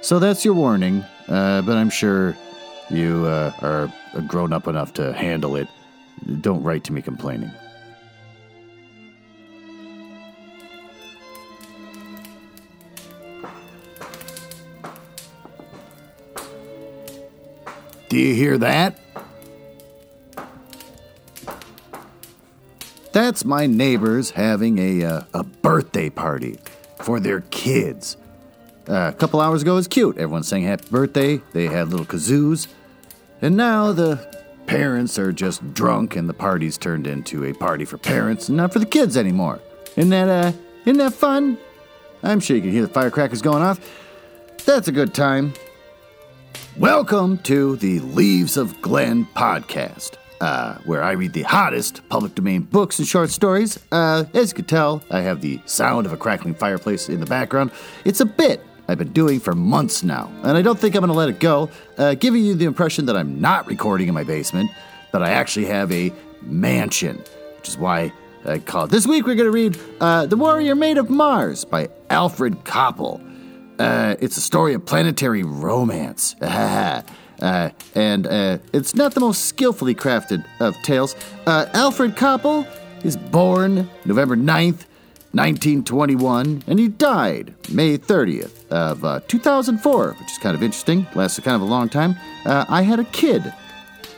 So that's your warning, uh, but I'm sure you uh, are grown up enough to handle it. Don't write to me complaining. Do you hear that? That's my neighbors having a, uh, a birthday party for their kids. Uh, a couple hours ago, it was cute. Everyone sang happy birthday. They had little kazoos. And now the parents are just drunk and the party's turned into a party for parents and not for the kids anymore. Isn't that, uh, isn't that fun? I'm sure you can hear the firecrackers going off. That's a good time. Welcome to the Leaves of Glen podcast, uh, where I read the hottest public domain books and short stories. Uh, as you can tell, I have the sound of a crackling fireplace in the background. It's a bit I've been doing for months now, and I don't think I'm going to let it go, uh, giving you the impression that I'm not recording in my basement, that I actually have a mansion, which is why I call it. This week we're going to read uh, The Warrior Maid of Mars by Alfred Coppel. Uh, it's a story of planetary romance. uh, and uh, it's not the most skillfully crafted of tales. Uh, Alfred Coppel is born November 9th, 1921, and he died May 30th of uh, 2004, which is kind of interesting. Lasted kind of a long time. Uh, I had a kid.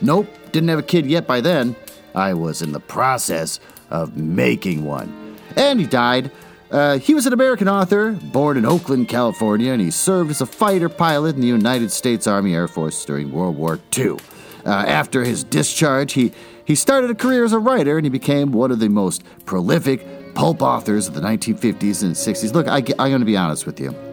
Nope, didn't have a kid yet by then. I was in the process of making one. And he died. Uh, he was an American author, born in Oakland, California, and he served as a fighter pilot in the United States Army Air Force during World War II. Uh, after his discharge, he, he started a career as a writer and he became one of the most prolific pulp authors of the 1950s and 60s. Look, I, I'm going to be honest with you.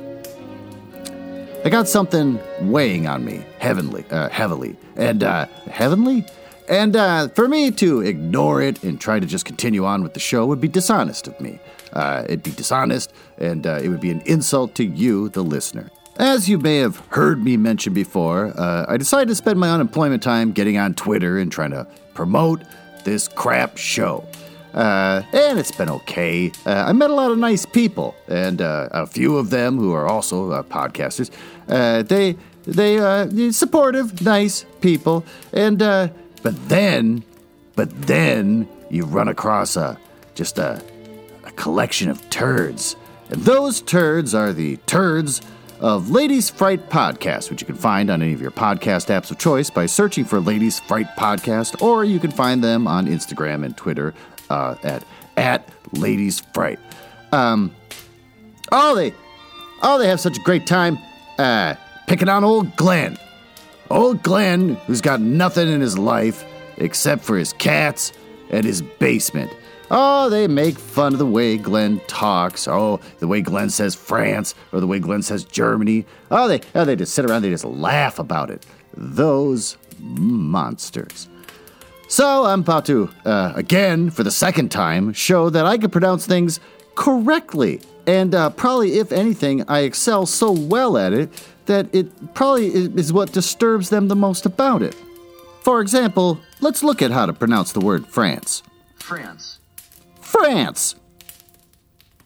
I got something weighing on me, heavenly, uh, heavily, and uh, heavenly, and uh, for me to ignore it and try to just continue on with the show would be dishonest of me. Uh, it'd be dishonest, and uh, it would be an insult to you, the listener. As you may have heard me mention before, uh, I decided to spend my unemployment time getting on Twitter and trying to promote this crap show. Uh, and it's been okay. Uh, I met a lot of nice people, and uh, a few of them who are also uh, podcasters. Uh, they they uh, supportive, nice people, and but then, but then you run across a just a, a collection of turds, and those turds are the turds of Ladies Fright Podcast, which you can find on any of your podcast apps of choice by searching for Ladies Fright Podcast, or you can find them on Instagram and Twitter uh, at at Ladies Fright. Um, oh, they oh they have such a great time uh, picking on old Glenn. Old Glenn, who's got nothing in his life except for his cats and his basement. Oh, they make fun of the way Glenn talks. Oh, the way Glenn says France or the way Glenn says Germany. Oh, they oh, they just sit around, they just laugh about it. Those monsters. So I'm about to, uh, again, for the second time, show that I can pronounce things correctly. And uh, probably, if anything, I excel so well at it that it probably is what disturbs them the most about it. For example, let's look at how to pronounce the word France. France. France!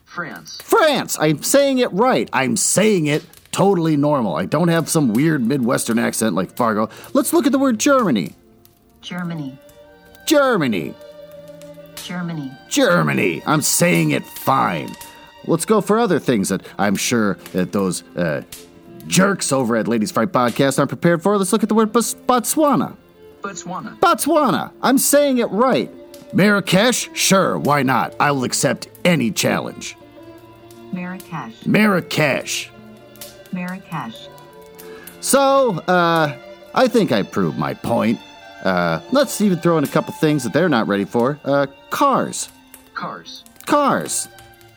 France. France! I'm saying it right. I'm saying it totally normal. I don't have some weird Midwestern accent like Fargo. Let's look at the word Germany. Germany. Germany. Germany. Germany. I'm saying it fine. Let's go for other things that I'm sure that those uh, jerks over at Ladies Fright Podcast aren't prepared for. Let's look at the word Bos- Botswana. Botswana. Botswana. I'm saying it right. Marrakesh? Sure, why not? I will accept any challenge. Marrakesh. Marrakesh. Marrakesh. So, uh, I think I proved my point. Uh, let's even throw in a couple things that they're not ready for. Uh, cars. Cars. Cars.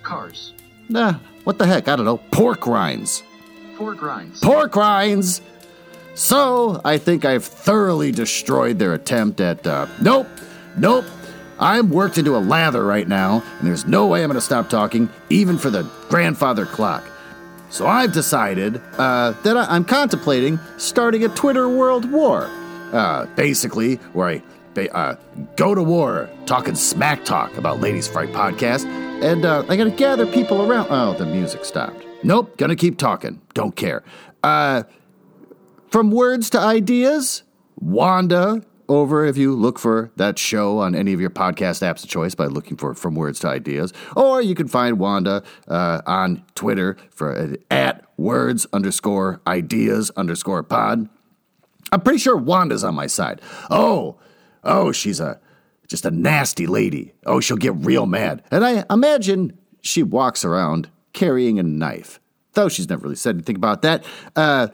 Cars. Nah, what the heck? I don't know. Pork rinds. Pork rinds. pork rinds. So I think I've thoroughly destroyed their attempt at. Uh, nope, nope. I'm worked into a lather right now, and there's no way I'm going to stop talking, even for the grandfather clock. So I've decided uh, that I- I'm contemplating starting a Twitter world war. Uh, basically, where I uh, go to war talking smack talk about Ladies Fright podcast, and uh, I got to gather people around. Oh, the music stopped. Nope, gonna keep talking. Don't care. Uh, from words to ideas, Wanda over if you look for that show on any of your podcast apps of choice by looking for From Words to Ideas. Or you can find Wanda uh, on Twitter for at words underscore ideas underscore pod. I'm pretty sure Wanda's on my side. Oh, oh, she's a just a nasty lady. Oh, she'll get real mad. And I imagine she walks around carrying a knife. Though she's never really said anything about that. Uh,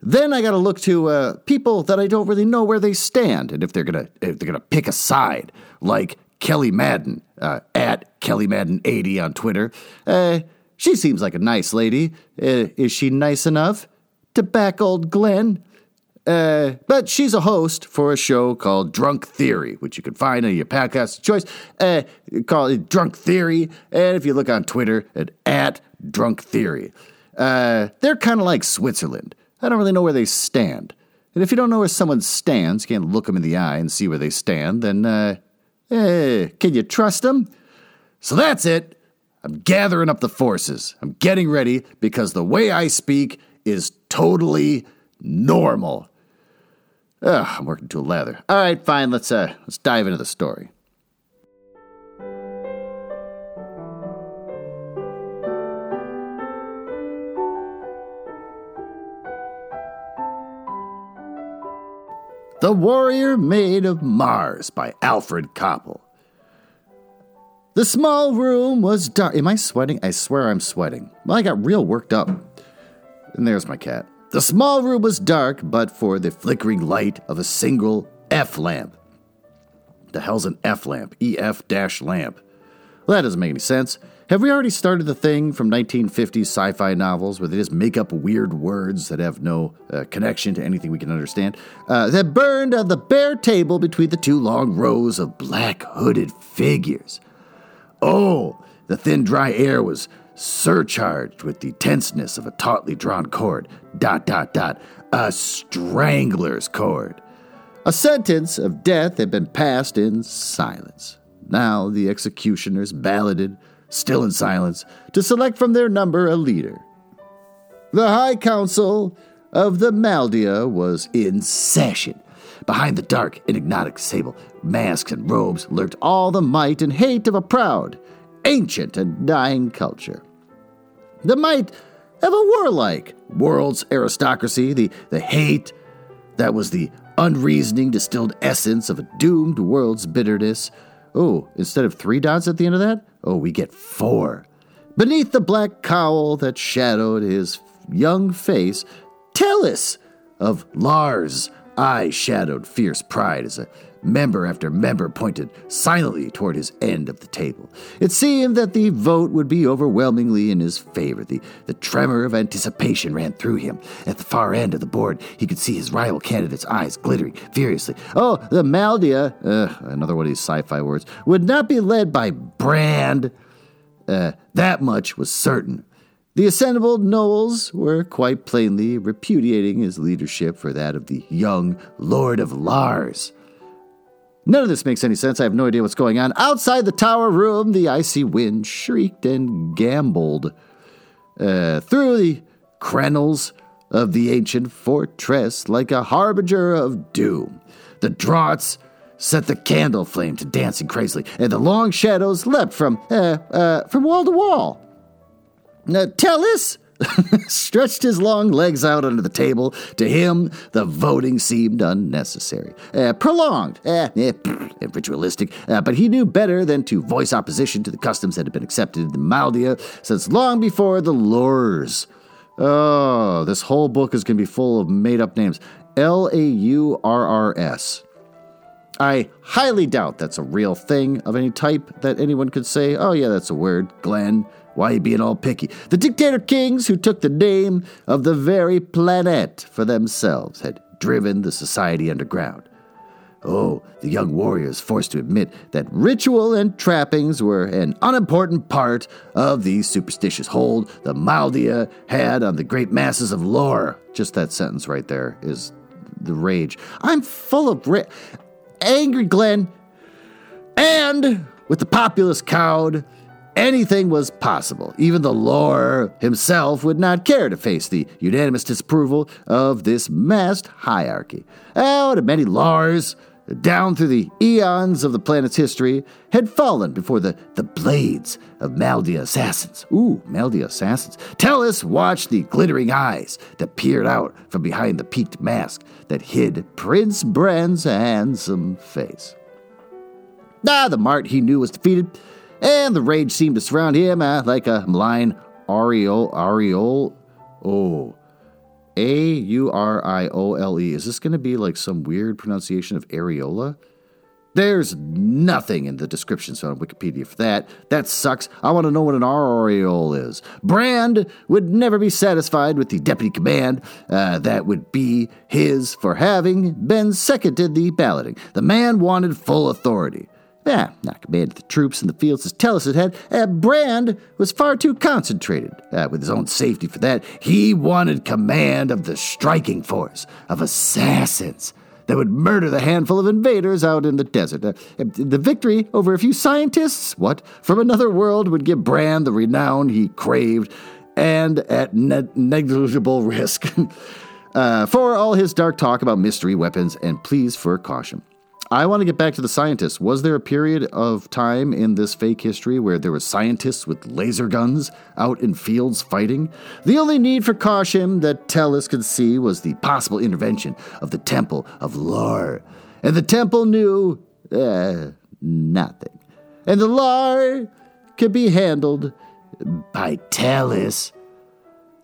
then I got to look to uh, people that I don't really know where they stand and if they're gonna if they're gonna pick a side, like Kelly Madden uh, at Kelly Madden 80 on Twitter. Uh, she seems like a nice lady. Uh, is she nice enough to back old Glenn? Uh, but she's a host for a show called Drunk Theory, which you can find on your podcast of choice. Uh, call it Drunk Theory, and if you look on Twitter at, at Drunk Theory, uh, they're kind of like Switzerland. I don't really know where they stand. And if you don't know where someone stands, you can't look them in the eye and see where they stand, then uh, eh, can you trust them? So that's it. I'm gathering up the forces. I'm getting ready because the way I speak is totally normal. Ugh, I'm working to a lather. All right, fine. Let's uh, let's dive into the story. The Warrior Maid of Mars by Alfred Coppel. The small room was dark. Am I sweating? I swear I'm sweating. Well, I got real worked up. And there's my cat. The small room was dark, but for the flickering light of a single F lamp. The hell's an F lamp? EF dash lamp. Well, that doesn't make any sense. Have we already started the thing from 1950s sci fi novels where they just make up weird words that have no uh, connection to anything we can understand? Uh, that burned on the bare table between the two long rows of black hooded figures. Oh, the thin, dry air was surcharged with the tenseness of a tautly drawn cord. Dot, dot, dot. A strangler's cord. A sentence of death had been passed in silence. Now the executioners balloted, still in silence, to select from their number a leader. The High Council of the Maldia was in session. Behind the dark, enigmatic sable masks and robes lurked all the might and hate of a proud, ancient, and dying culture. The might of a warlike world's aristocracy, the, the hate that was the unreasoning distilled essence of a doomed world's bitterness. Oh, instead of three dots at the end of that, oh, we get four. Beneath the black cowl that shadowed his young face, Tellus of Lars' eye shadowed fierce pride as a member after member pointed silently toward his end of the table. It seemed that the vote would be overwhelmingly in his favor. The, the tremor of anticipation ran through him. At the far end of the board, he could see his rival candidate's eyes glittering furiously. Oh, the Maldia, uh, another one of these sci fi words, would not be led by Brand. Uh, that much was certain. The assembled Knowles were quite plainly repudiating his leadership for that of the young Lord of Lars. None of this makes any sense. I have no idea what's going on. Outside the tower room, the icy wind shrieked and gamboled uh, through the crenels of the ancient fortress like a harbinger of doom. The draughts set the candle flame to dancing crazily, and the long shadows leapt from uh, uh, from wall to wall. Uh, Tellus stretched his long legs out under the table. To him, the voting seemed unnecessary, uh, prolonged, uh, eh, pfft, ritualistic. Uh, but he knew better than to voice opposition to the customs that had been accepted in the Maldia since long before the Lures. Oh, this whole book is going to be full of made up names. L A U R R S. I highly doubt that's a real thing of any type that anyone could say, oh, yeah, that's a word. Glenn, Why you being all picky? The dictator kings who took the name of the very planet for themselves had driven the society underground. Oh, the young warriors forced to admit that ritual and trappings were an unimportant part of the superstitious hold the Maldia had on the great masses of lore. Just that sentence right there is the rage. I'm full of ra- angry, Glenn. And with the populace cowed, anything was possible. Even the lore himself would not care to face the unanimous disapproval of this masked hierarchy. Out of many Lars, down through the eons of the planet's history, had fallen before the, the blades of Maldia assassins. Ooh, Maldia assassins. Tellus watched the glittering eyes that peered out from behind the peaked mask that hid Prince Bran's handsome face. Ah, the Mart he knew was defeated, and the rage seemed to surround him uh, like a malign aureole. Aureole? Oh. A U R I O L E. Is this going to be like some weird pronunciation of areola? There's nothing in the descriptions on Wikipedia for that. That sucks. I want to know what an aureole is. Brand would never be satisfied with the deputy command uh, that would be his for having been seconded the balloting. The man wanted full authority. Yeah, not commanded the troops in the fields as Tellus had had. Uh, Brand was far too concentrated uh, with his own safety for that. He wanted command of the striking force of assassins that would murder the handful of invaders out in the desert. Uh, the victory over a few scientists, what, from another world, would give Brand the renown he craved and at ne- negligible risk. uh, for all his dark talk about mystery weapons and pleas for caution. I want to get back to the scientists. Was there a period of time in this fake history where there were scientists with laser guns out in fields fighting? The only need for caution that Tellus could see was the possible intervention of the Temple of Lar. And the temple knew uh, nothing. And the Lar could be handled by Tellus.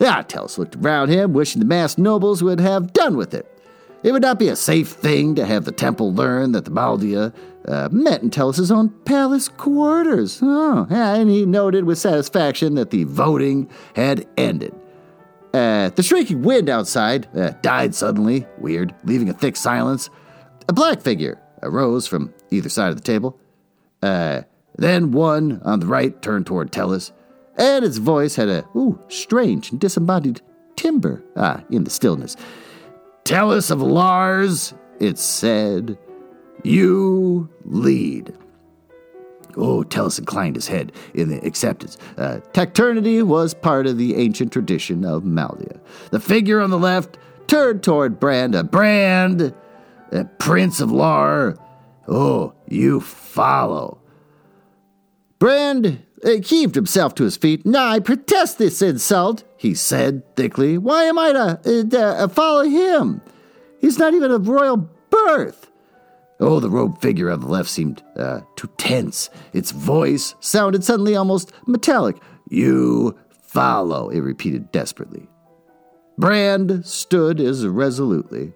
Ah, Tellus looked around him, wishing the masked nobles would have done with it. It would not be a safe thing to have the temple learn that the Maldia uh, met in Tellus's own palace quarters. Oh, and he noted with satisfaction that the voting had ended. Uh, the shrieking wind outside uh, died suddenly, weird, leaving a thick silence. A black figure arose from either side of the table. Uh, then one on the right turned toward Tellus, and its voice had a ooh, strange and disembodied timbre ah, in the stillness. Tellus of Lars, it said. You lead. Oh, Tellus inclined his head in acceptance. Uh, was part of the ancient tradition of Maldia. The figure on the left turned toward Brand. A Brand, a Prince of Lar. Oh, you follow. Brand heaved himself to his feet. I protest this insult, he said thickly. Why am I to uh, uh, follow him? He's not even of royal birth. Oh, the robed figure on the left seemed uh, too tense. Its voice sounded suddenly almost metallic. You follow, it repeated desperately. Brand stood as resolutely.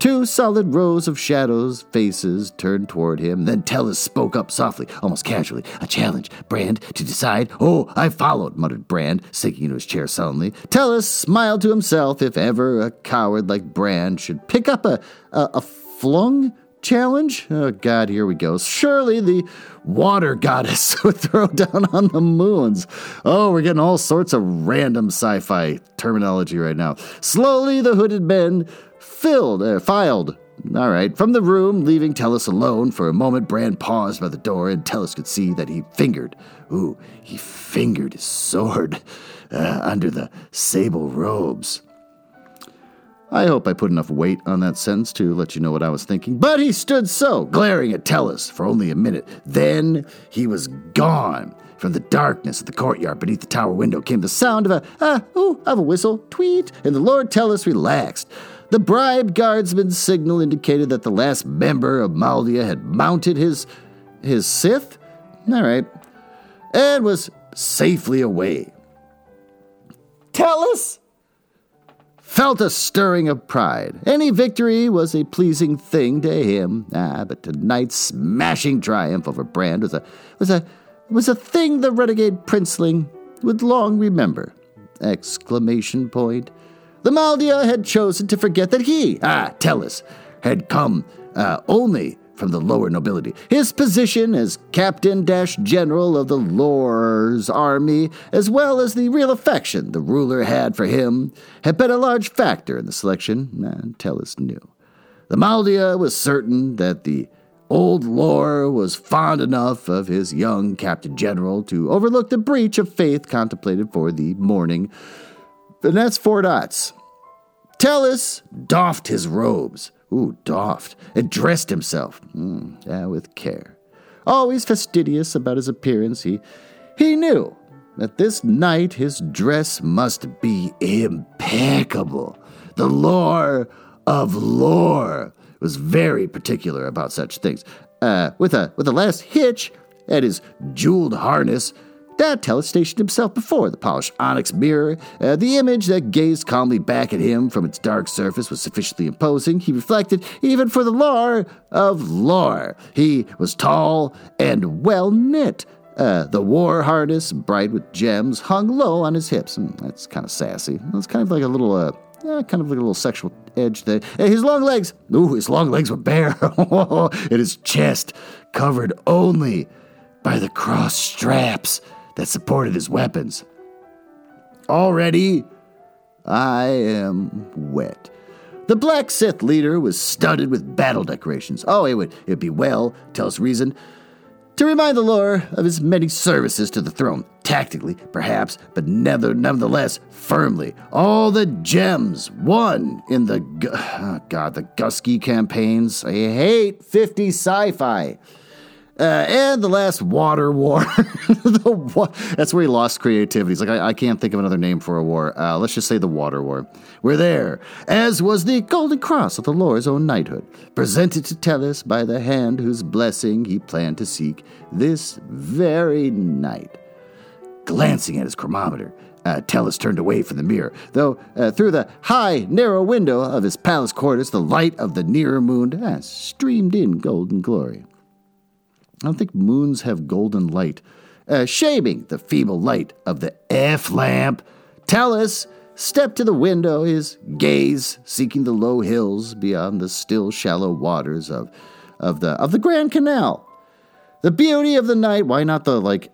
Two solid rows of shadows, faces turned toward him. Then Tellus spoke up softly, almost casually. A challenge. Brand to decide. Oh, I followed, muttered Brand, sinking into his chair sullenly. Tellus smiled to himself if ever a coward like Brand should pick up a, a, a flung challenge? Oh, God, here we go. Surely the water goddess would throw down on the moons. Oh, we're getting all sorts of random sci fi terminology right now. Slowly, the hooded men filled, uh, filed. All right, from the room, leaving Tellus alone for a moment, Brand paused by the door, and Tellus could see that he fingered. Ooh, he fingered his sword uh, under the sable robes. I hope I put enough weight on that sentence to let you know what I was thinking. But he stood so, glaring at Tellus for only a minute. Then he was gone. From the darkness of the courtyard beneath the tower window came the sound of a ah ooh of a whistle, tweet, and the Lord Tellus relaxed. The bribed guardsman's signal indicated that the last member of Maldia had mounted his his Sith. All right, and was safely away. Tellus felt a stirring of pride. Any victory was a pleasing thing to him. Ah, but tonight's smashing triumph over Brand was a was a was a thing the renegade princeling would long remember. Exclamation point. The Maldia had chosen to forget that he, ah, Tellus, had come uh, only from the lower nobility. His position as captain dash general of the Lore's army, as well as the real affection the ruler had for him, had been a large factor in the selection, and Tellus knew. The Maldia was certain that the old Lore was fond enough of his young captain general to overlook the breach of faith contemplated for the morning. And that's four dots. Tellus doffed his robes. Ooh, doffed. And dressed himself. Mm, yeah, with care. Always fastidious about his appearance, he, he knew that this night his dress must be impeccable. The lore of lore was very particular about such things. Uh, with a with a last hitch at his jeweled harness, Dad Tellus stationed himself before the polished onyx mirror. Uh, the image that gazed calmly back at him from its dark surface was sufficiently imposing. He reflected, even for the lore of lore. He was tall and well knit. Uh, the war harness, bright with gems, hung low on his hips. Mm, that's kind of sassy. It's kind of like a little, uh, uh, kind of like a little sexual edge there. Uh, his long legs, ooh, his long legs were bare, and his chest covered only by the cross straps that supported his weapons. Already, I am wet. The Black Sith leader was studded with battle decorations. Oh, it would, it be well, Tellus reason, to remind the Lore of his many services to the throne. Tactically, perhaps, but never, nevertheless, firmly. All the gems won in the, oh God, the Gusky campaigns. I hate 50 sci fi. Uh, and the last water war. wa- That's where he lost creativity. He's like, I, I can't think of another name for a war. Uh, let's just say the water war. We're there, as was the golden cross of the Lord's own knighthood, presented to Tellus by the hand whose blessing he planned to seek this very night. Glancing at his chronometer, uh, Tellus turned away from the mirror, though uh, through the high, narrow window of his palace quarters, the light of the nearer moon streamed in golden glory. I don't think moons have golden light. Uh, shaming the feeble light of the F lamp, Tellus stepped to the window, his gaze seeking the low hills beyond the still shallow waters of, of, the, of the Grand Canal. The beauty of the night, why not the, like,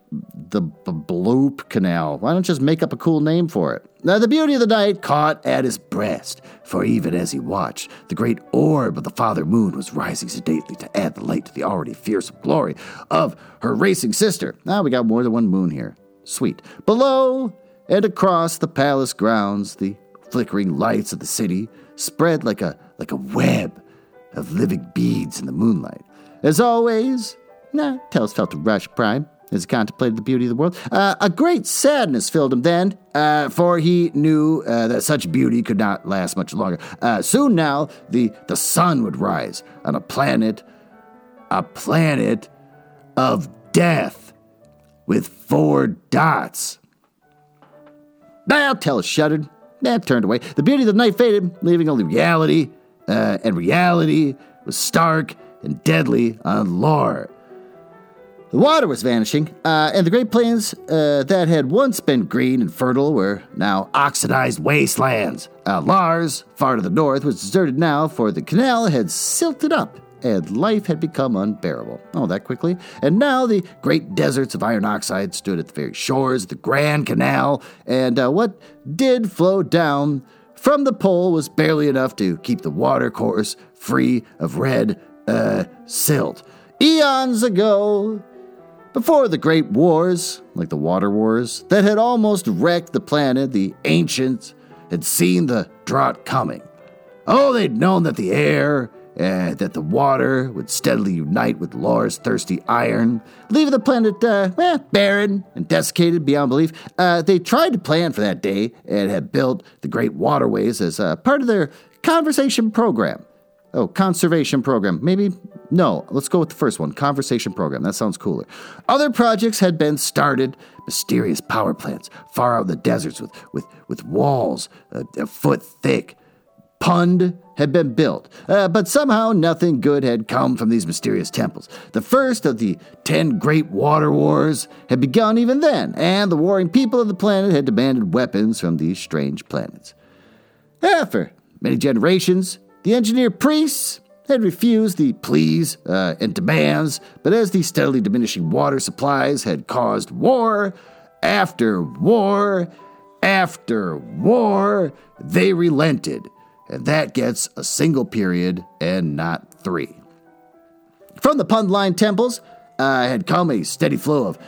the B- Bloop Canal? Why don't just make up a cool name for it? Now, the beauty of the night caught at his breast, for even as he watched, the great orb of the Father Moon was rising sedately to add the light to the already fearsome glory of her racing sister. Now we got more than one moon here. Sweet. Below and across the palace grounds, the flickering lights of the city spread like a like a web of living beads in the moonlight. As always, nah, felt a rush of pride as he contemplated the beauty of the world. Uh, a great sadness filled him then, uh, for he knew uh, that such beauty could not last much longer. Uh, soon now, the, the sun would rise on a planet, a planet of death with four dots. Now, Tellus shuddered, and turned away. The beauty of the night faded, leaving only reality, uh, and reality was stark and deadly on Lore. The water was vanishing, uh, and the Great Plains uh, that had once been green and fertile were now oxidized wastelands. Uh, Lars, far to the north, was deserted now, for the canal had silted up and life had become unbearable. Oh, that quickly? And now the great deserts of iron oxide stood at the very shores of the Grand Canal, and uh, what did flow down from the pole was barely enough to keep the water course free of red uh, silt. Eons ago, before the great wars, like the water wars, that had almost wrecked the planet, the ancients had seen the drought coming. Oh, they'd known that the air, uh, that the water would steadily unite with Lore's thirsty iron, leaving the planet uh, eh, barren and desiccated beyond belief. Uh, they tried to plan for that day and had built the great waterways as uh, part of their conversation program. Oh, conservation program. Maybe, no, let's go with the first one conversation program. That sounds cooler. Other projects had been started mysterious power plants far out in the deserts with, with, with walls a, a foot thick Pund had been built, uh, but somehow nothing good had come from these mysterious temples. The first of the ten great water wars had begun even then, and the warring people of the planet had demanded weapons from these strange planets. After many generations, the engineer priests had refused the pleas uh, and demands, but as the steadily diminishing water supplies had caused war after war after war, they relented, and that gets a single period and not three. From the Pundline temples uh, had come a steady flow of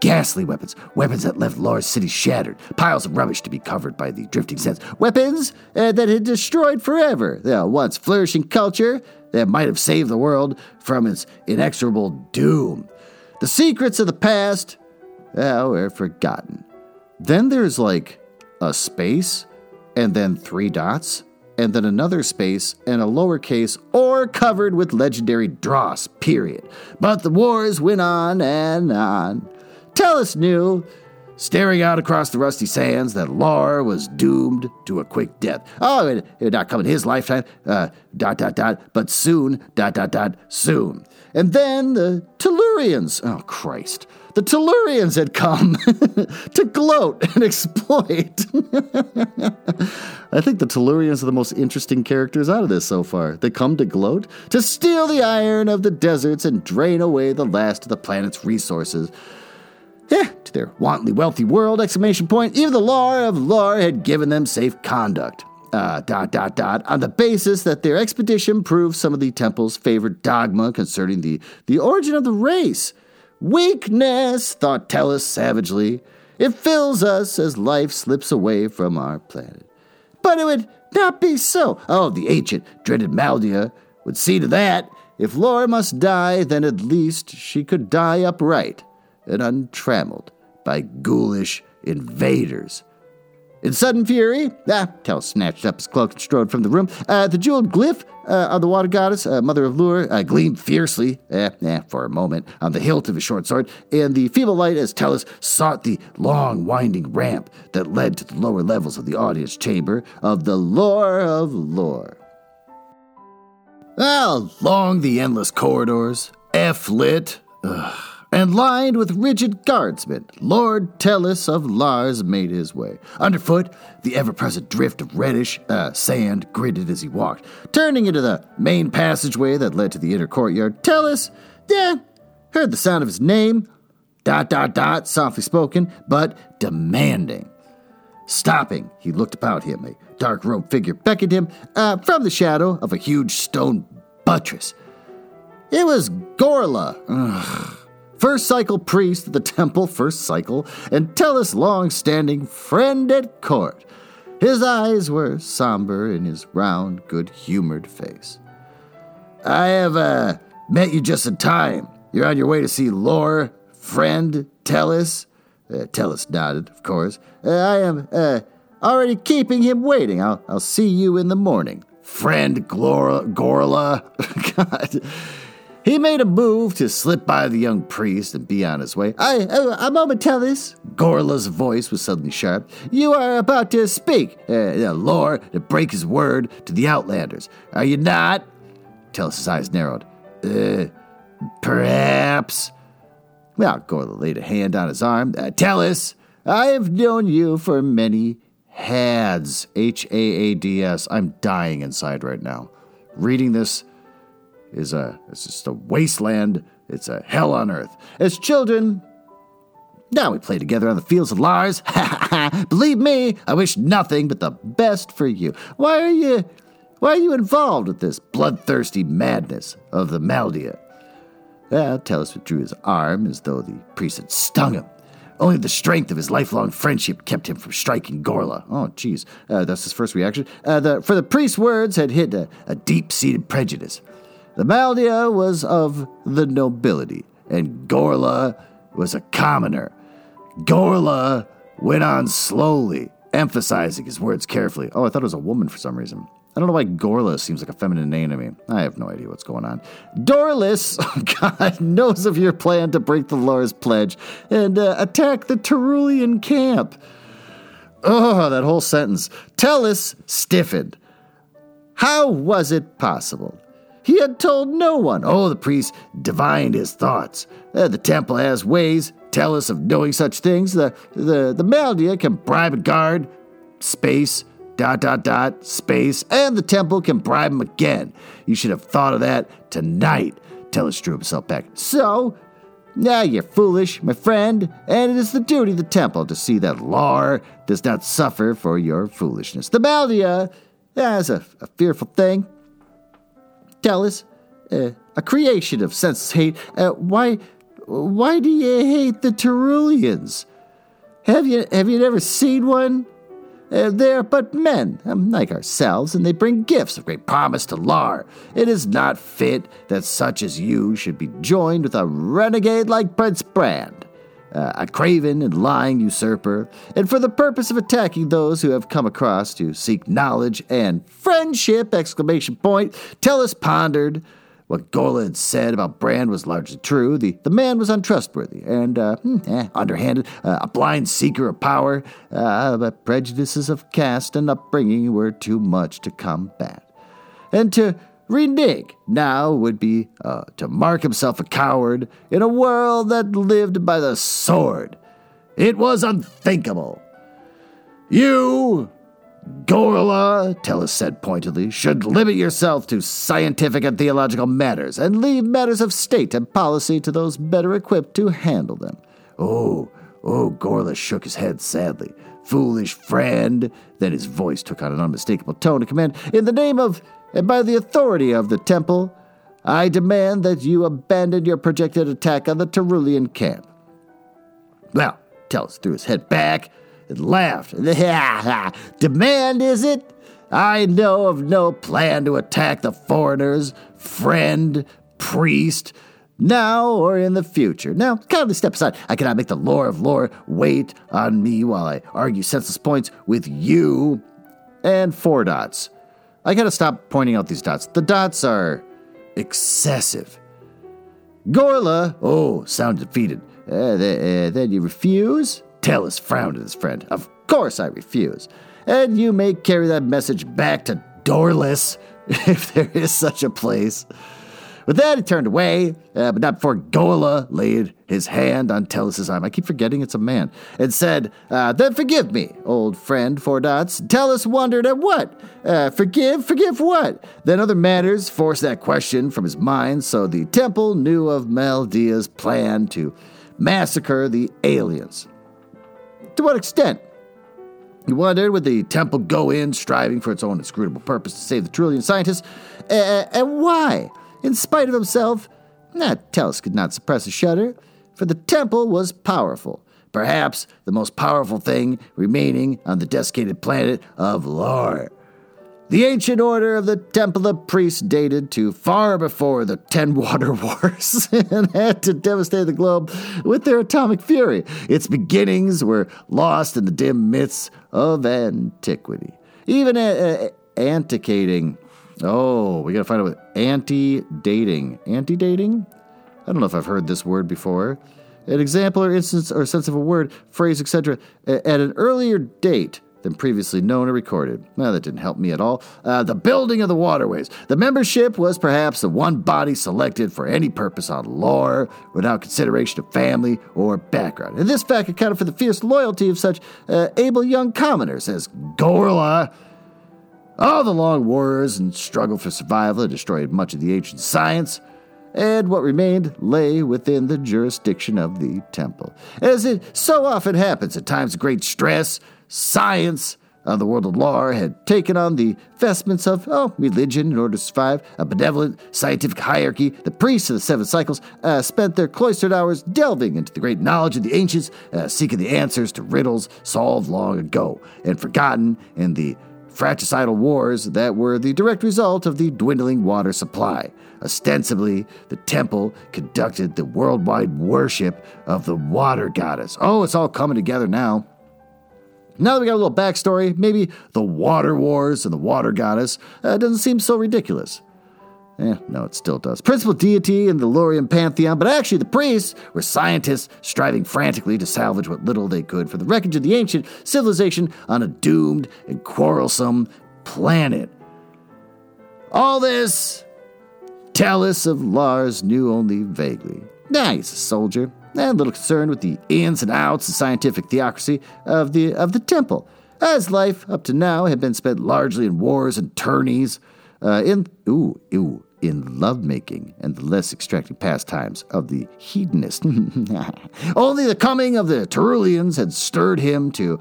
ghastly weapons, weapons that left Lars city shattered, piles of rubbish to be covered by the drifting sands, weapons uh, that had destroyed forever the once flourishing culture that might have saved the world from its inexorable doom. The secrets of the past uh, were forgotten. Then there's like a space, and then three dots, and then another space and a lowercase or covered with legendary dross, period. But the wars went on and on. Tellus knew, staring out across the rusty sands, that Lar was doomed to a quick death. Oh, it, it would not come in his lifetime, uh, dot, dot, dot, but soon, dot, dot, dot, soon. And then the Tellurians, oh Christ, the Tellurians had come to gloat and exploit. I think the Tellurians are the most interesting characters out of this so far. They come to gloat, to steal the iron of the deserts and drain away the last of the planet's resources. To their wantonly wealthy world, exclamation point, even the law of Lar had given them safe conduct. Uh, dot, dot, dot, on the basis that their expedition proved some of the temple's favorite dogma concerning the, the origin of the race. Weakness, thought Tellus savagely. It fills us as life slips away from our planet. But it would not be so. Oh, the ancient, dreaded Maldia would see to that. If Laura must die, then at least she could die upright and untrammeled by ghoulish invaders. In sudden fury, ah, Tell snatched up his cloak and strode from the room. Uh, the jeweled glyph uh, of the water goddess, uh, mother of Lure, uh, gleamed fiercely, eh, eh, for a moment, on the hilt of his short sword, and the feeble light as Tellus sought the long, winding ramp that led to the lower levels of the audience chamber of the Lore of Lore. Along the endless corridors, F lit, ugh, and lined with rigid guardsmen, Lord Tellus of Lars made his way. Underfoot, the ever present drift of reddish uh, sand gritted as he walked. Turning into the main passageway that led to the inner courtyard, Tellus, yeah, heard the sound of his name, dot, dot, dot, softly spoken, but demanding. Stopping, he looked about him. A dark robed figure beckoned him uh, from the shadow of a huge stone buttress. It was Gorla. Ugh. First cycle priest of the temple, first cycle, and Tellus' long standing friend at court. His eyes were somber in his round, good humored face. I have uh, met you just in time. You're on your way to see Lore, friend, Tellus. Uh, Tellus nodded, of course. Uh, I am uh, already keeping him waiting. I'll, I'll see you in the morning. Friend Glora, Gorla. God. He made a move to slip by the young priest and be on his way. I, I, a moment, Tellus. Gorla's voice was suddenly sharp. You are about to speak, uh, Lore, to break his word to the Outlanders. Are you not? Tellus' eyes narrowed. Uh, perhaps. Well, Gorla laid a hand on his arm. Uh, Tellus, I have known you for many hads. H A A D S. I'm dying inside right now. Reading this is a it's just a wasteland. It's a hell on earth. As children, now we play together on the fields of Lars. Ha ha ha. Believe me, I wish nothing but the best for you. Why are you why are you involved with this bloodthirsty madness of the Maldia? Well, Tellus withdrew his arm as though the priest had stung him. Only the strength of his lifelong friendship kept him from striking Gorla. Oh, jeez, uh, that's his first reaction. Uh, the, for the priest's words had hit a, a deep-seated prejudice. The Maldia was of the nobility, and Gorla was a commoner. Gorla went on slowly, emphasizing his words carefully. Oh, I thought it was a woman for some reason. I don't know why Gorla seems like a feminine name to me. I have no idea what's going on. Dorlis, oh God, knows of your plan to break the Lars pledge and uh, attack the Terulian camp. Oh, that whole sentence. Tellus stiffened. How was it possible? He had told no one. Oh, the priest divined his thoughts. Uh, the temple has ways. Tellus of knowing such things. The the the Maldia can bribe a guard, space, dot dot dot, space, and the temple can bribe him again. You should have thought of that tonight. Tellus drew himself back. So, now you're foolish, my friend, and it is the duty of the temple to see that Lar does not suffer for your foolishness. The Maldia is a, a fearful thing. Tellus, uh, a creation of senseless hate. Uh, why, why do you hate the Terulians? Have you have you never seen one? Uh, they are but men, um, like ourselves, and they bring gifts of great promise to Lar. It is not fit that such as you should be joined with a renegade like Prince Brand, uh, a craven and lying usurper, and for the purpose of attacking those who have come across to seek knowledge and friendship! Exclamation point. Tellus pondered. What Gorla had said about Brand was largely true. The, the man was untrustworthy and uh, hmm, eh, underhanded, uh, a blind seeker of power, uh, but prejudices of caste and upbringing were too much to combat. And to renege now would be uh, to mark himself a coward in a world that lived by the sword. It was unthinkable. You Gorla, Tellus said pointedly, should limit yourself to scientific and theological matters and leave matters of state and policy to those better equipped to handle them. Oh, oh, Gorla shook his head sadly. Foolish friend. Then his voice took on an unmistakable tone of command. In the name of and by the authority of the temple, I demand that you abandon your projected attack on the Terulian camp. Well, Tellus threw his head back and laughed. Demand, is it? I know of no plan to attack the foreigners, friend, priest, now or in the future. Now, kindly step aside. I cannot make the lore of lore wait on me while I argue senseless points with you. And four dots. I gotta stop pointing out these dots. The dots are excessive. Gorla, oh, sound defeated. Uh, th- uh, then you refuse? Tellus frowned at his friend. Of course I refuse. And you may carry that message back to Dorless, if there is such a place. With that, he turned away, uh, but not before Gorla laid his hand on Tellus's arm. I keep forgetting it's a man, and said, uh, Then forgive me, old friend, four dots. Tellus wondered at what? Uh, forgive? Forgive what? Then other matters forced that question from his mind, so the temple knew of Maldia's plan to massacre the aliens. To what extent? He wondered would the temple go in, striving for its own inscrutable purpose to save the Terulian scientists, uh, and why? In spite of himself, that Tellus could not suppress a shudder, for the temple was powerful, perhaps the most powerful thing remaining on the desiccated planet of Lar. The ancient order of the Temple of Priests dated to far before the Ten Water Wars and had to devastate the globe with their atomic fury. Its beginnings were lost in the dim mists of antiquity. Even uh, anticating. Oh, we gotta find out what anti dating. Anti dating? I don't know if I've heard this word before. An example or instance or sense of a word, phrase, etc., at an earlier date than previously known or recorded. Well, that didn't help me at all. Uh, the building of the waterways. The membership was perhaps the one body selected for any purpose on Lar, without consideration of family or background. And this fact accounted for the fierce loyalty of such uh, able young commoners as Gorla. All the long wars and struggle for survival had destroyed much of the ancient science and what remained lay within the jurisdiction of the temple. As it so often happens at times of great stress, science of the world of Lar had taken on the vestments of, oh, religion in order to survive, a benevolent scientific hierarchy. The priests of the seven cycles uh, spent their cloistered hours delving into the great knowledge of the ancients, uh, seeking the answers to riddles solved long ago and forgotten in the fratricidal wars that were the direct result of the dwindling water supply. Ostensibly, the temple conducted the worldwide worship of the water goddess. Oh, it's all coming together now. Now that we got a little backstory, maybe the water wars and the water goddess uh, doesn't seem so ridiculous. Eh, no, it still does. Principal deity in the Lorian pantheon, but actually the priests were scientists striving frantically to salvage what little they could for the wreckage of the ancient civilization on a doomed and quarrelsome planet. All this, Tellus of Lars knew only vaguely. Nah, he's a soldier, and a little concerned with the ins and outs of scientific theocracy of the of the temple. As life up to now had been spent largely in wars and tourneys, uh, in ooh ooh in lovemaking and the less extracting pastimes of the hedonist. Only the coming of the Terulians had stirred him to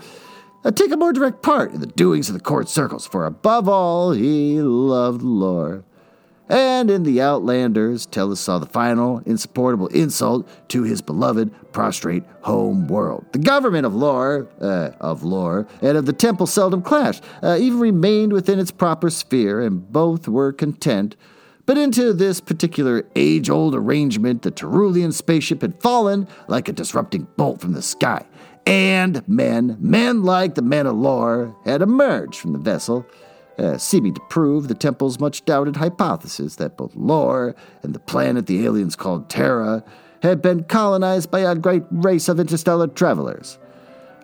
uh, take a more direct part in the doings of the court circles, for above all, he loved lore. And in the Outlanders, Tellus saw the final, insupportable insult to his beloved, prostrate home world. The government of Lore, uh, of Lore, and of the temple seldom clashed, uh, even remained within its proper sphere, and both were content. But into this particular age old arrangement, the Terulian spaceship had fallen like a disrupting bolt from the sky. And men, men like the men of Lore, had emerged from the vessel uh, seeming to prove the temple's much doubted hypothesis that both Lore and the planet the aliens called Terra had been colonized by a great race of interstellar travelers.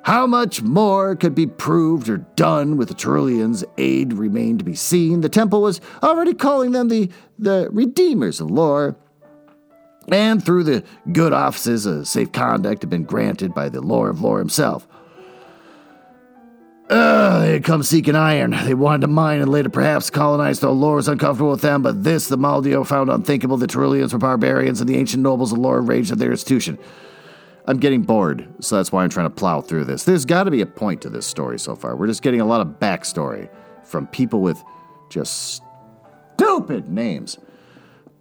How much more could be proved or done with the Terulians' aid remained to be seen. The temple was already calling them the, the Redeemers of Lore. And through the good offices, a safe conduct had been granted by the Lord of Lore himself. They had come seeking iron. They wanted to mine and later perhaps colonize, though Lore was uncomfortable with them. But this the Maldia found unthinkable. The Terulians were barbarians, and the ancient nobles of Lore raged at their institution. I'm getting bored, so that's why I'm trying to plow through this. There's got to be a point to this story so far. We're just getting a lot of backstory from people with just stupid names.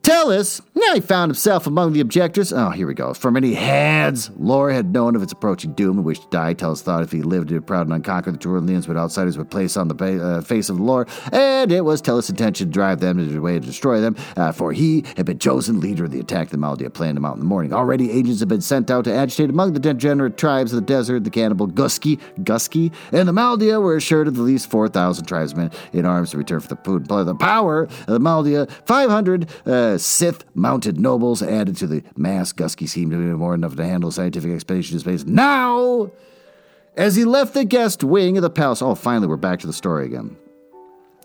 Tellus, now he found himself among the objectors. Oh, here we go. For many heads, Lore had known of its approaching doom and wished to die. Tellus thought if he lived to proud and unconquered, the Terulians would outsiders would place on the ba- uh, face of the Lore, and it was Tellus' intention to drive them into the way to destroy them, uh, for he had been chosen leader of the attack the Maldia planned him out in the morning. Already agents had been sent out to agitate among the degenerate tribes of the desert, the cannibal Gusky, Gusky, and the Maldia were assured of at least 4,000 tribesmen in arms to return for the food and blood. The power of the Maldia, 500 uh, Sith mounted nobles added to the mass. Gusky seemed to be more than enough to handle scientific expedition to space. Now, as he left the guest wing of the palace, oh, finally, we're back to the story again.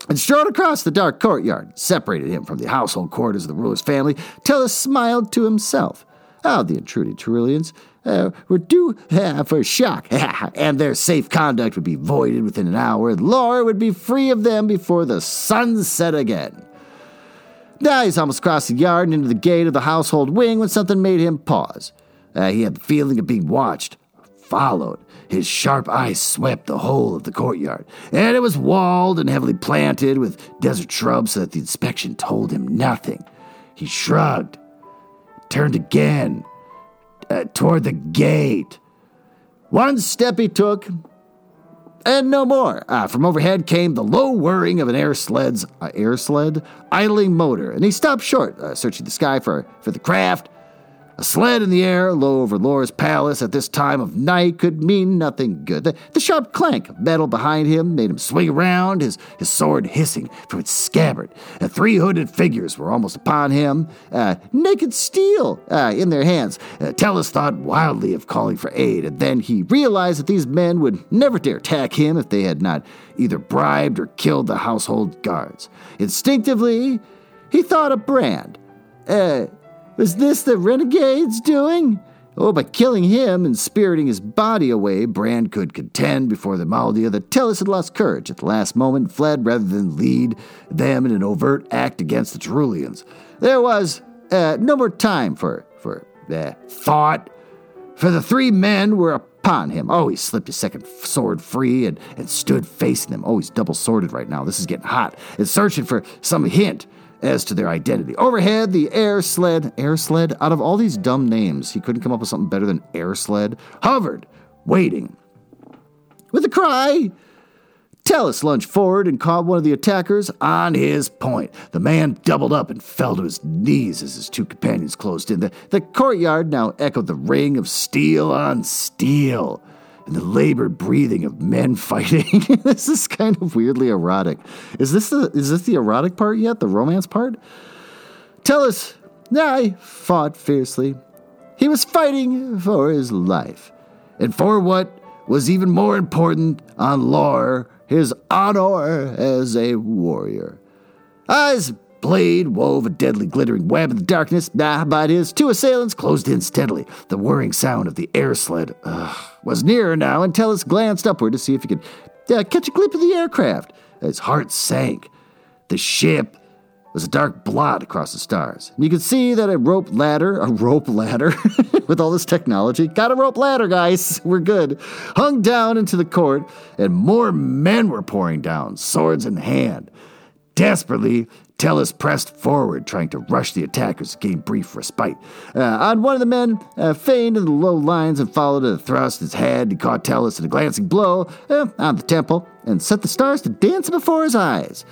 And strode across the dark courtyard, separated him from the household quarters of the ruler's family, Tellus smiled to himself. How the intruding Terulians uh, were due uh, for shock, and their safe conduct would be voided within an hour. and Laura would be free of them before the sun set again. Now he's almost crossed the yard and into the gate of the household wing when something made him pause. Uh, he had the feeling of being watched, followed. His sharp eyes swept the whole of the courtyard, and it was walled and heavily planted with desert shrubs so that the inspection told him nothing. He shrugged, turned again uh, toward the gate. One step he took, and no more. Ah, from overhead came the low whirring of an air sled's uh, air sled idling motor, and he stopped short, uh, searching the sky for for the craft. A sled in the air, low over Laura's palace at this time of night, could mean nothing good. The, the sharp clank of metal behind him made him swing around, his, his sword hissing from its scabbard. And three hooded figures were almost upon him, uh, naked steel uh, in their hands. Uh, Tellus thought wildly of calling for aid, and then he realized that these men would never dare attack him if they had not either bribed or killed the household guards. Instinctively, he thought of Brand. Uh, was this the renegade's doing? Oh, by killing him and spiriting his body away, Brand could contend before the Maldia that Tellus had lost courage at the last moment fled rather than lead them in an overt act against the Terulians. There was uh, no more time for, for uh, thought, for the three men were upon him. Oh, he slipped his second sword free and, and stood facing them. Oh, he's double sworded right now. This is getting hot. And searching for some hint as to their identity. Overhead, the air sled, air sled, out of all these dumb names, he couldn't come up with something better than air sled, hovered, waiting. With a cry, Tellus lunged forward and caught one of the attackers on his point. The man doubled up and fell to his knees as his two companions closed in. The, the courtyard now echoed the ring of steel on steel and the labored breathing of men fighting. this is kind of weirdly erotic. Is this the is this the erotic part yet? The romance part? Tell us. I fought fiercely. He was fighting for his life, and for what was even more important on Lore, his honor as a warrior. Eyes blade wove a deadly glittering web in the darkness. Ah, but his two assailants closed in steadily. The whirring sound of the air sled ugh, was nearer now, and Tellus glanced upward to see if he could uh, catch a glimpse of the aircraft. His heart sank. The ship was a dark blot across the stars. And you could see that a rope ladder, a rope ladder, with all this technology, got a rope ladder, guys, we're good, hung down into the court, and more men were pouring down, swords in hand. Desperately, Tellus pressed forward, trying to rush the attackers to gain brief respite. Uh, on one of the men, uh, feigned in the low lines and followed a thrust his head. He caught Tellus in a glancing blow uh, on the temple and set the stars to dance before his eyes.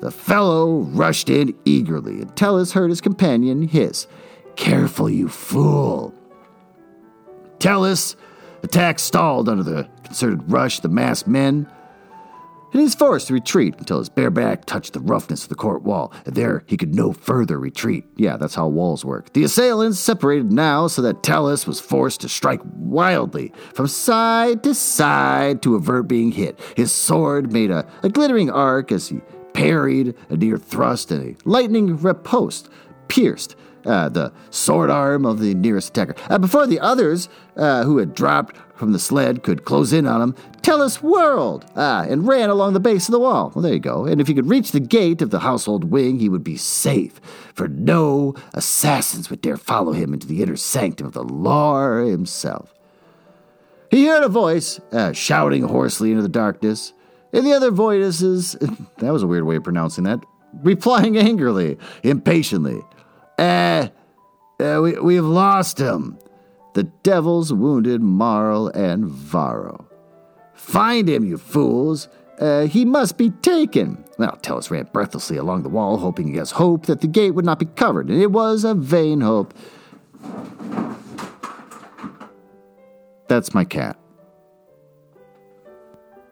The fellow rushed in eagerly, and Tellus heard his companion hiss, Careful, you fool! Tellus' attack stalled under the concerted rush of the masked men, and he was forced to retreat until his bare back touched the roughness of the court wall, and there he could no further retreat. Yeah, that's how walls work. The assailants separated now so that Tellus was forced to strike wildly from side to side to avert being hit. His sword made a, a glittering arc as he parried a near thrust, and a lightning riposte pierced uh, the sword arm of the nearest attacker. Uh, before the others, uh, who had dropped from the sled, could close in on him, Tellus whirled Ah, and ran along the base of the wall. Well, there you go. And if he could reach the gate of the household wing, he would be safe, for no assassins would dare follow him into the inner sanctum of the Lord himself. He heard a voice uh, shouting hoarsely into the darkness, and the other voices, that was a weird way of pronouncing that, replying angrily, impatiently. Eh, uh, we, we've lost him. The devils wounded Marl and Varro. Find him, you fools. Uh, he must be taken. Well, Tellus ran breathlessly along the wall, hoping against hope that the gate would not be covered, and it was a vain hope. That's my cat.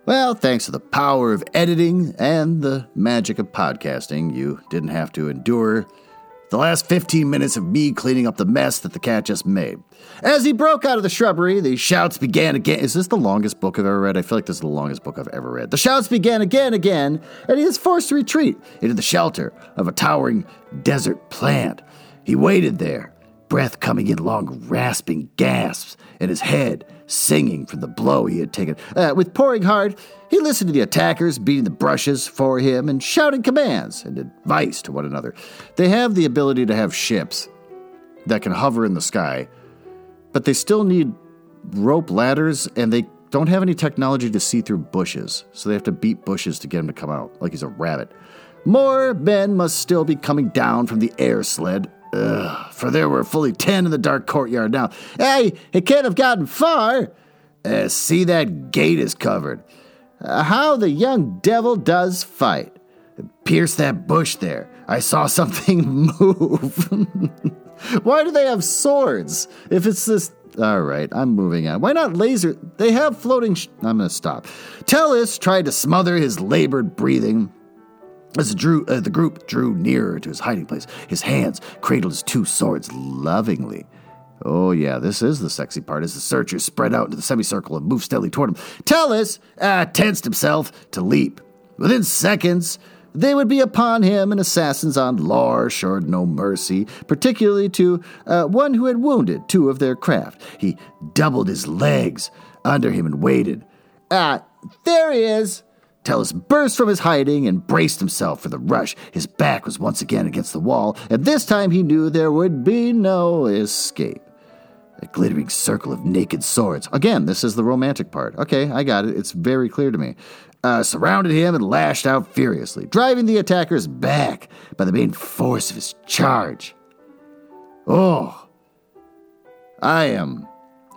Well, thanks to the power of editing and the magic of podcasting, you didn't have to endure the last 15 minutes of me cleaning up the mess that the cat just made. As he broke out of the shrubbery, the shouts began again. Is this the longest book I've ever read? I feel like this is the longest book I've ever read. The shouts began again, again, and he is forced to retreat into the shelter of a towering desert plant. He waited there, breath coming in long, rasping gasps, and his head singing from the blow he had taken. Uh, with pouring heart, he listened to the attackers beating the brushes for him and shouting commands and advice to one another. They have the ability to have ships that can hover in the sky, but they still need rope ladders and they don't have any technology to see through bushes, so they have to beat bushes to get him to come out, like he's a rabbit. More men must still be coming down from the air sled, Ugh, for there were fully ten in the dark courtyard now. Hey, it can't have gotten far. Uh, see, that gate is covered. Uh, how the young devil does fight. Pierce that bush there. I saw something move. Why do they have swords? If it's this. All right, I'm moving on. Why not laser? They have floating. Sh- I'm going to stop. Tellus tried to smother his labored breathing as the, drew, uh, the group drew nearer to his hiding place, his hands cradled his two swords lovingly. Oh, yeah, this is the sexy part as the searchers spread out into the semicircle and moved steadily toward him. Tellus uh, tensed himself to leap. Within seconds, they would be upon him, and assassins on Lar showed no mercy, particularly to uh, one who had wounded two of their craft. He doubled his legs under him and waited. Ah, there he is, Tellus burst from his hiding and braced himself for the rush. His back was once again against the wall, and this time he knew there would be no escape. A glittering circle of naked swords. Again, this is the romantic part. Okay, I got it. It's very clear to me. Uh, surrounded him and lashed out furiously, driving the attackers back by the main force of his charge. Oh, I am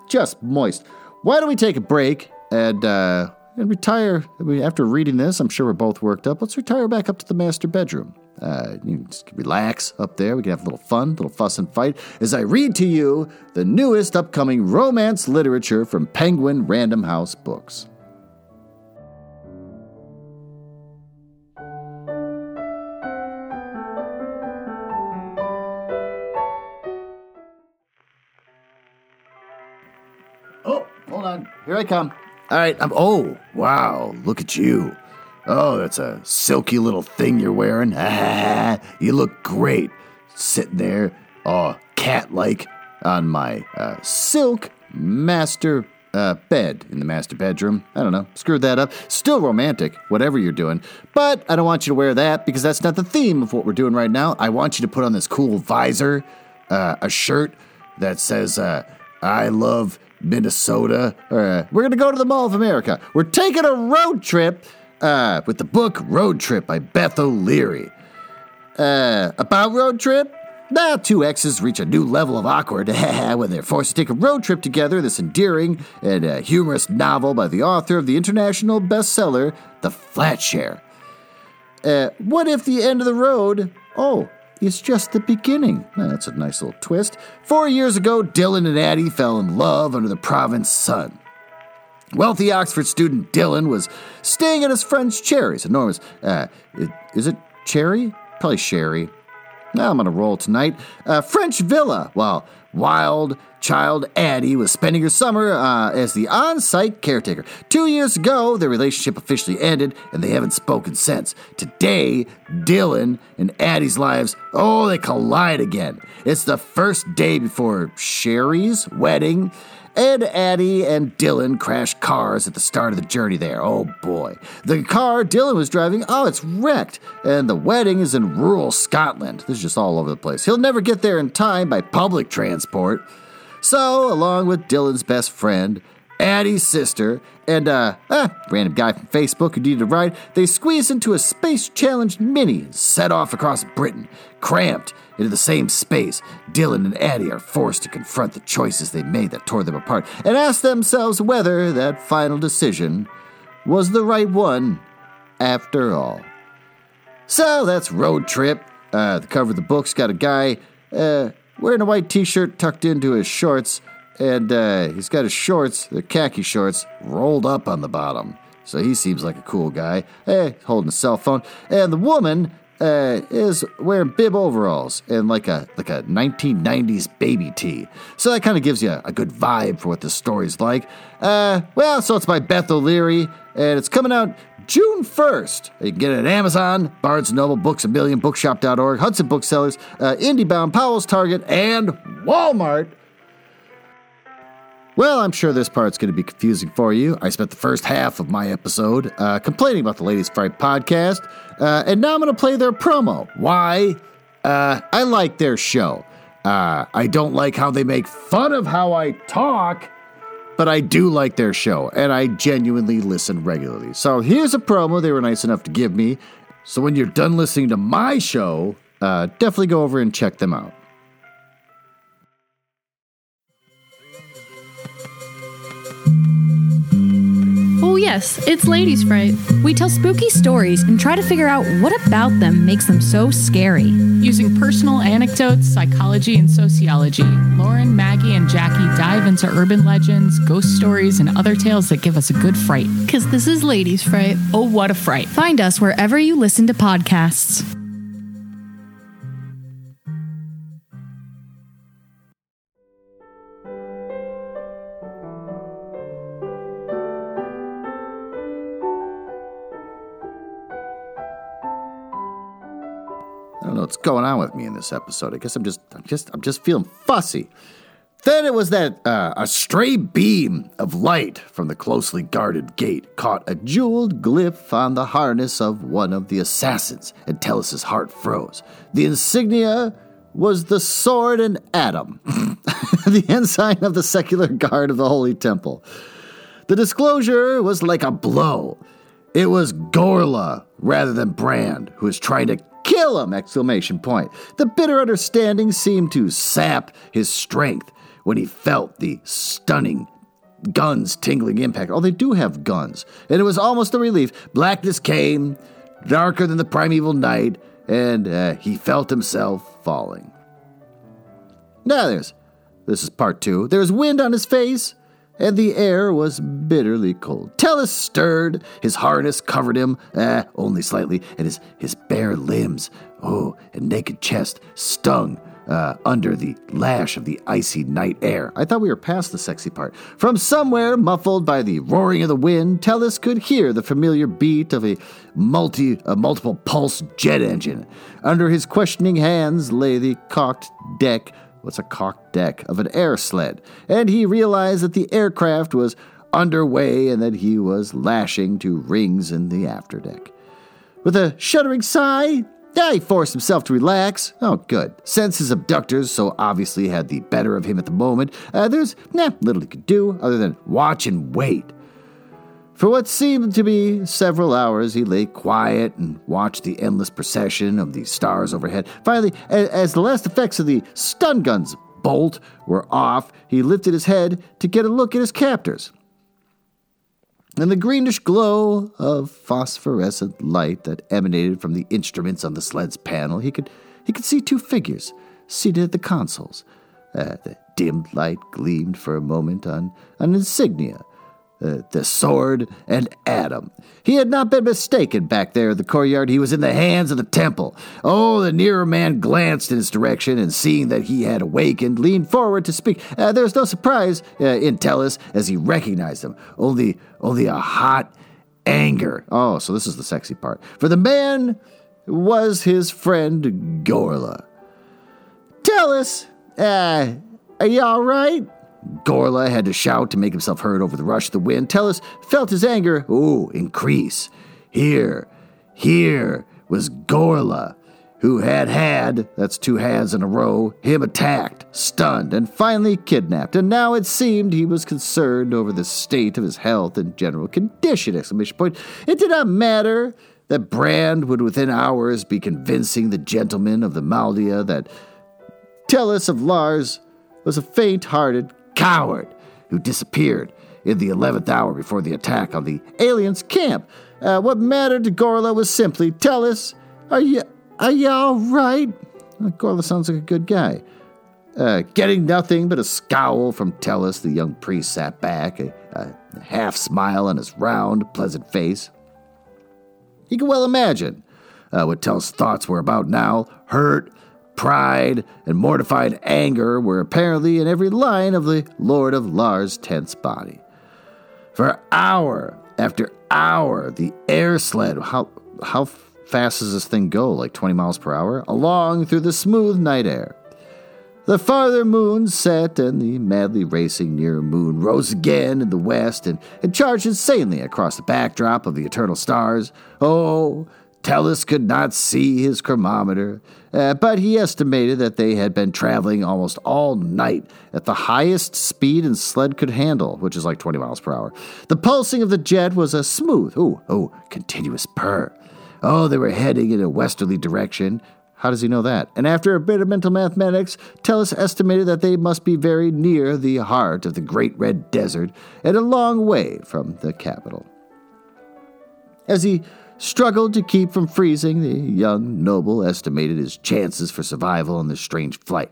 just moist. Why don't we take a break and uh, and retire. I mean, after reading this, I'm sure we're both worked up. Let's retire back up to the master bedroom. Uh, you can just relax up there. We can have a little fun, a little fuss and fight as I read to you the newest upcoming romance literature from Penguin Random House Books. Hold on. Here I come. All right. I'm, oh, wow. Look at you. Oh, that's a silky little thing you're wearing. You look great. Sitting there, oh, cat like, on my uh, silk master uh, bed in the master bedroom. I don't know. Screwed that up. Still romantic, whatever you're doing. But I don't want you to wear that because that's not the theme of what we're doing right now. I want you to put on this cool visor, uh, a shirt that says, uh, I love Minnesota. Uh, we're going to go to the Mall of America. We're taking a road trip uh, with the book Road Trip by Beth O'Leary. Uh, about road trip? Now, two exes reach a new level of awkward when they're forced to take a road trip together. This endearing and uh, humorous novel by the author of the international bestseller, The Flatshare. Uh, what if the end of the road, oh, is just the beginning? That's a nice little twist. Four years ago, Dylan and Addie fell in love under the Provence sun. Wealthy Oxford student Dylan was staying at his friend's Cherry's, enormous. Uh, is it Cherry? Probably Sherry. Now I'm on a roll tonight. Uh, French Villa, while wild child Addie was spending her summer uh, as the on site caretaker. Two years ago, their relationship officially ended, and they haven't spoken since. Today, Dylan and Addie's lives, oh, they collide again. It's the first day before Sherry's wedding. Ed, Addie, and Dylan crash cars at the start of the journey there. Oh boy. The car Dylan was driving, oh, it's wrecked. And the wedding is in rural Scotland. This is just all over the place. He'll never get there in time by public transport. So, along with Dylan's best friend, Addie's sister, and uh, ah, random guy from Facebook who needed a ride, they squeeze into a space challenged mini and set off across Britain. Cramped into the same space, Dylan and Addie are forced to confront the choices they made that tore them apart and ask themselves whether that final decision was the right one after all. So that's Road Trip. Uh, the cover of the book's got a guy uh, wearing a white t shirt tucked into his shorts, and uh, he's got his shorts, the khaki shorts, rolled up on the bottom. So he seems like a cool guy. Hey, holding a cell phone. And the woman uh, is wearing bib overalls and like a like a 1990s baby tee. So that kind of gives you a, a, good vibe for what the story's like. Uh, well, so it's by Beth O'Leary, and it's coming out June 1st. You can get it at Amazon, Barnes & Noble, Books A Million, Bookshop.org, Hudson Booksellers, uh, IndieBound, Powell's Target, and Walmart. Well, I'm sure this part's going to be confusing for you. I spent the first half of my episode uh, complaining about the Ladies Fright podcast, uh, and now I'm going to play their promo. Why? Uh, I like their show. Uh, I don't like how they make fun of how I talk, but I do like their show, and I genuinely listen regularly. So here's a promo they were nice enough to give me. So when you're done listening to my show, uh, definitely go over and check them out. Yes, it's Ladies Fright. We tell spooky stories and try to figure out what about them makes them so scary. Using personal anecdotes, psychology, and sociology, Lauren, Maggie, and Jackie dive into urban legends, ghost stories, and other tales that give us a good fright. Because this is Ladies Fright. Oh, what a fright. Find us wherever you listen to podcasts. What's going on with me in this episode. I guess I'm just, I'm just, I'm just feeling fussy. Then it was that uh, a stray beam of light from the closely guarded gate caught a jeweled glyph on the harness of one of the assassins, and Tellus's heart froze. The insignia was the sword and atom, the ensign of the secular guard of the Holy Temple. The disclosure was like a blow. It was Gorla rather than Brand who was trying to kill him! Exclamation point. The bitter understanding seemed to sap his strength when he felt the stunning guns tingling impact. Oh, they do have guns. And it was almost a relief. Blackness came, darker than the primeval night, and uh, he felt himself falling. Now there's this is part two. There's wind on his face, and the air was bitterly cold. Tellus stirred, his harness covered him, eh, only slightly, and his, his bare limbs, oh, and naked chest stung uh, under the lash of the icy night air. I thought we were past the sexy part. From somewhere, muffled by the roaring of the wind, Tellus could hear the familiar beat of a multi, a multiple pulse jet engine. Under his questioning hands lay the cocked deck. What's a cocked deck of an air sled? And he realized that the aircraft was underway and that he was lashing to rings in the afterdeck. With a shuddering sigh, yeah, he forced himself to relax. Oh, good. Since his abductors so obviously had the better of him at the moment, uh, there's nah, little he could do other than watch and wait. For what seemed to be several hours, he lay quiet and watched the endless procession of the stars overhead. Finally, as the last effects of the stun gun's bolt were off, he lifted his head to get a look at his captors. In the greenish glow of phosphorescent light that emanated from the instruments on the sled's panel, he could, he could see two figures seated at the consoles. Uh, the dim light gleamed for a moment on an insignia uh, the sword, and atom. He had not been mistaken back there in the courtyard. He was in the hands of the temple. Oh, the nearer man glanced in his direction and, seeing that he had awakened, leaned forward to speak. Uh, there was no surprise uh, in Tellus as he recognized him. Only, only a hot anger. Oh, so this is the sexy part. For the man was his friend Gorla. Tellus, uh, are you all right? Gorla had to shout to make himself heard over the rush of the wind. Tellus felt his anger, ooh, increase. Here, here was Gorla, who had had, that's two hands in a row, him attacked, stunned, and finally kidnapped. And now it seemed he was concerned over the state of his health and general condition, exclamation point. It did not matter that Brand would within hours be convincing the gentlemen of the Maldia that Tellus of Lars was a faint hearted coward who disappeared in the 11th hour before the attack on the aliens' camp. Uh, what mattered to Gorla was simply Tellus, are you, are you all right? Well, Gorla sounds like a good guy. Uh, getting nothing but a scowl from Tellus, the young priest sat back, a, a half smile on his round, pleasant face. He could well imagine uh, what Tellus' thoughts were about now hurt, Pride and mortified anger were apparently in every line of the Lord of Lars' tense body. For hour after hour, the air sled, how, how fast does this thing go? Like 20 miles per hour? Along through the smooth night air. The farther moon set and the madly racing near moon rose again in the west and, and charged insanely across the backdrop of the eternal stars. Oh, Tellus could not see his chronometer, uh, but he estimated that they had been traveling almost all night at the highest speed and sled could handle, which is like 20 miles per hour. The pulsing of the jet was a smooth, oh, oh, continuous purr. Oh, they were heading in a westerly direction. How does he know that? And after a bit of mental mathematics, Tellus estimated that they must be very near the heart of the great red desert and a long way from the capital. As he struggled to keep from freezing, the young noble estimated his chances for survival on this strange flight.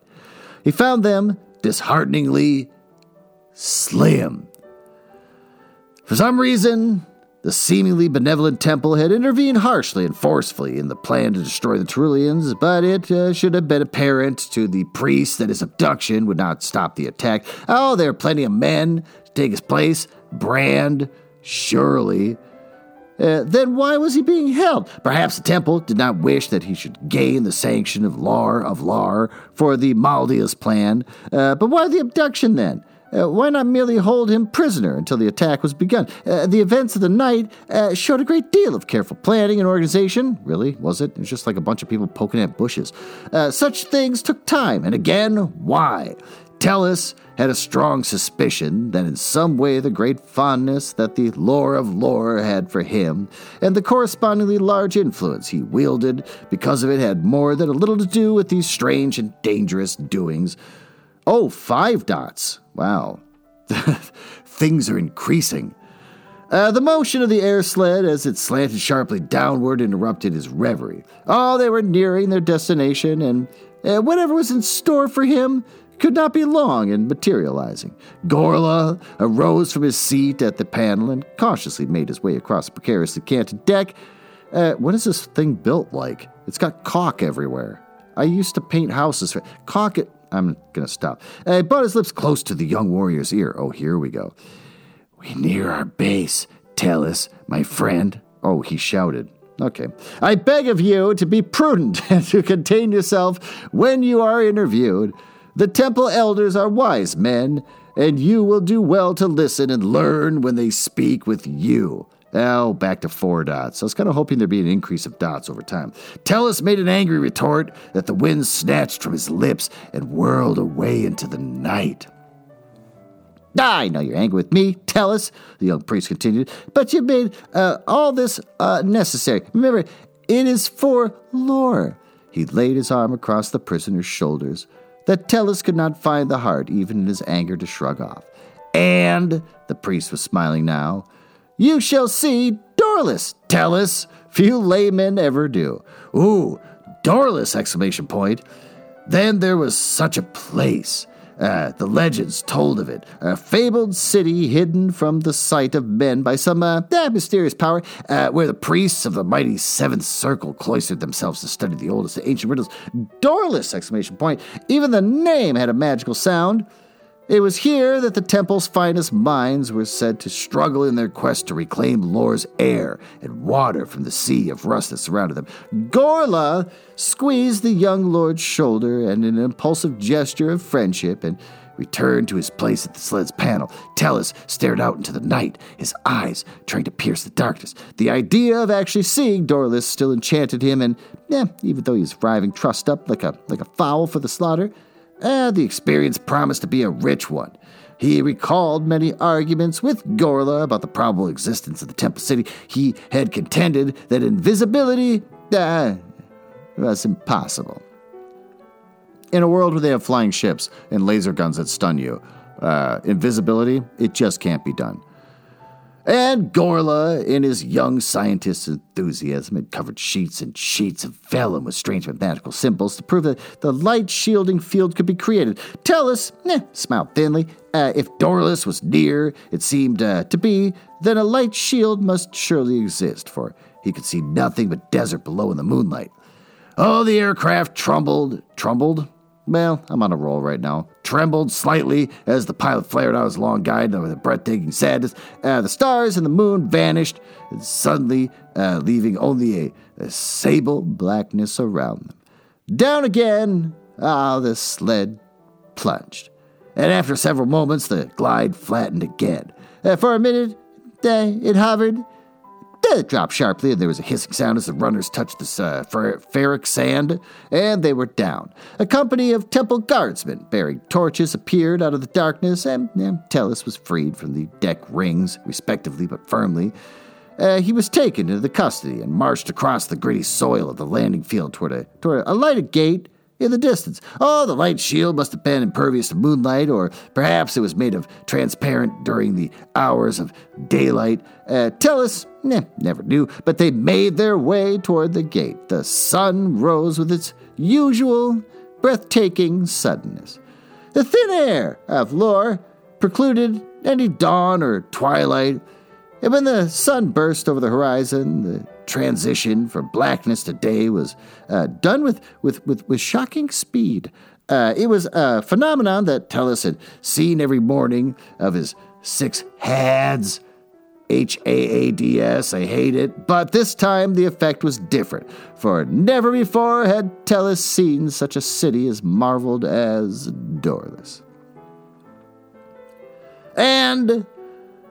He found them dishearteningly slim. For some reason, the seemingly benevolent temple had intervened harshly and forcefully in the plan to destroy the Terulians, but it uh, should have been apparent to the priest that his abduction would not stop the attack. Oh, there are plenty of men to take his place. Brand, surely. Uh, then why was he being held? Perhaps the temple did not wish that he should gain the sanction of Lar of Lar for the Maldia's plan. Uh, but why the abduction then? Uh, why not merely hold him prisoner until the attack was begun? Uh, the events of the night uh, showed a great deal of careful planning and organization. Really? Was it? It was just like a bunch of people poking at bushes. Uh, such things took time, and again, why? Tellus had a strong suspicion that in some way the great fondness that the lore of lore had for him, and the correspondingly large influence he wielded because of it, had more than a little to do with these strange and dangerous doings. Oh, five dots. Wow. Things are increasing. Uh, the motion of the air sled as it slanted sharply downward interrupted his reverie. Oh, they were nearing their destination, and uh, whatever was in store for him could not be long in materializing. Gorla arose from his seat at the panel and cautiously made his way across the precariously canted deck. Uh, what is this thing built like? It's got caulk everywhere. I used to paint houses for it. I'm gonna stop. Uh, brought his lips close to the young warrior's ear. Oh, here we go. We near our base. Tellus, my friend. Oh, he shouted. Okay. I beg of you to be prudent and to contain yourself when you are interviewed. The temple elders are wise men, and you will do well to listen and learn when they speak with you. Now, back to four dots. I was kind of hoping there'd be an increase of dots over time. Tellus made an angry retort that the wind snatched from his lips and whirled away into the night. I know you're angry with me, Tellus, the young priest continued, but you made uh, all this uh, necessary. Remember, it is for lore. He laid his arm across the prisoner's shoulders that Tellus could not find the heart, even in his anger, to shrug off. And, the priest was smiling now, you shall see Dorlus, Tellus. Few laymen ever do. Ooh, Dorlus! Exclamation point. Then there was such a place. Uh, the legends told of it, a fabled city hidden from the sight of men by some uh, mysterious power, uh, where the priests of the mighty Seventh Circle cloistered themselves to study the oldest ancient riddles. Dorlus! Exclamation point. Even the name had a magical sound. It was here that the temple's finest minds were said to struggle in their quest to reclaim Lore's air and water from the sea of rust that surrounded them. Gorla squeezed the young lord's shoulder in an impulsive gesture of friendship, and returned to his place at the sled's panel. Tellus stared out into the night, his eyes trying to pierce the darkness. The idea of actually seeing Dorlus still enchanted him, and yeah, even though he was driving trussed up like a like a fowl for the slaughter, uh, the experience promised to be a rich one. He recalled many arguments with Gorla about the probable existence of the Temple City. He had contended that invisibility uh, was impossible. In a world where they have flying ships and laser guns that stun you, uh, invisibility, it just can't be done. And Gorla, in his young scientist enthusiasm, had covered sheets and sheets of vellum with strange mathematical symbols to prove that the light shielding field could be created. Tellus eh, smiled thinly. Uh, if Dorlus was near, it seemed uh, to be, then a light shield must surely exist, for he could see nothing but desert below in the moonlight. Oh, the aircraft trembled, trembled, well, I'm on a roll right now. Trembled slightly as the pilot flared out his long guide with a breathtaking sadness. Uh, the stars and the moon vanished, suddenly uh, leaving only a, a, sable blackness around them. Down again, ah, the sled plunged. And after several moments, the glide flattened again. Uh, for a minute, uh, it hovered it dropped sharply, and there was a hissing sound as the runners touched the uh, fer- ferric sand, and they were down. A company of temple guardsmen bearing torches appeared out of the darkness, and, and Tellus was freed from the deck rings, respectively but firmly. Uh, he was taken into the custody and marched across the gritty soil of the landing field toward a, toward a lighted gate in the distance. Oh, the light shield must have been impervious to moonlight, or perhaps it was made of transparent during the hours of daylight. Uh, Tellus, eh, never knew, but they made their way toward the gate. The sun rose with its usual breathtaking suddenness. The thin air of Lore precluded any dawn or twilight, and when the sun burst over the horizon, the transition from blackness to day was uh, done with, with, with, with shocking speed. Uh, it was a phenomenon that Tellus had seen every morning of his six hads. H A A D S, I hate it. But this time the effect was different, for never before had Tellus seen such a city as marveled as Dorlus. And,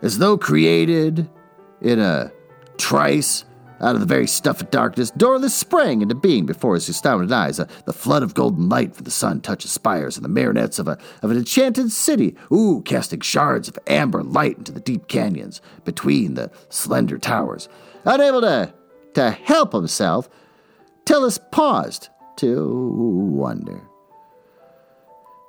as though created in a trice out of the very stuff of darkness, Dorlus sprang into being before his astounded eyes. Uh, the flood of golden light from the sun touched spires and the marionettes of, a, of an enchanted city, ooh, casting shards of amber light into the deep canyons between the slender towers. Unable to, to help himself, Tellus paused to wonder.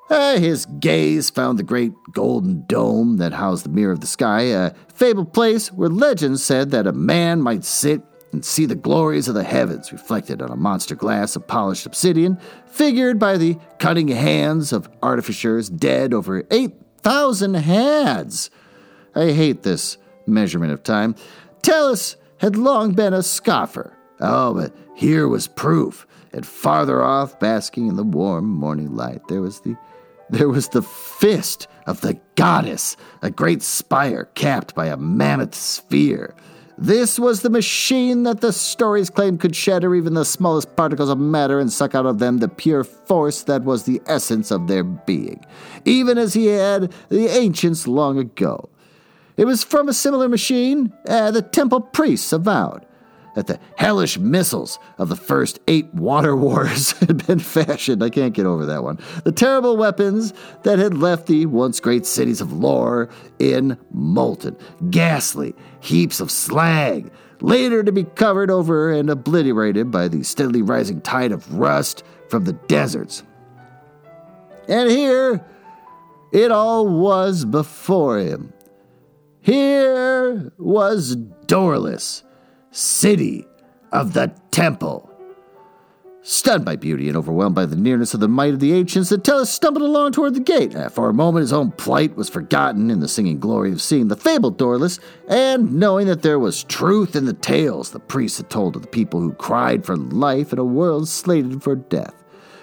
Uh, his gaze found the great golden dome that housed the mirror of the sky, a fabled place where legends said that a man might sit and see the glories of the heavens reflected on a monster glass of polished obsidian, figured by the cunning hands of artificers dead over 8,000 hads. I hate this measurement of time. Tellus had long been a scoffer Oh, but here was proof, and farther off, basking in the warm morning light, there was the there was the fist of the goddess, a great spire capped by a mammoth sphere. This was the machine that the stories claimed could shatter even the smallest particles of matter and suck out of them the pure force that was the essence of their being, even as he had the ancients long ago. It was from a similar machine uh, the temple priests avowed that the hellish missiles of the first eight water wars had been fashioned. I can't get over that one. The terrible weapons that had left the once great cities of lore in molten, ghastly heaps of slag, later to be covered over and obliterated by the steadily rising tide of rust from the deserts. And here it all was before him. Here was Dorlus city of the temple. Stunned by beauty and overwhelmed by the nearness of the might of the ancients, Attilas stumbled along toward the gate. For a moment, his own plight was forgotten in the singing glory of seeing the fabled Dorlus, and knowing that there was truth in the tales the priests had told of the people who cried for life in a world slated for death.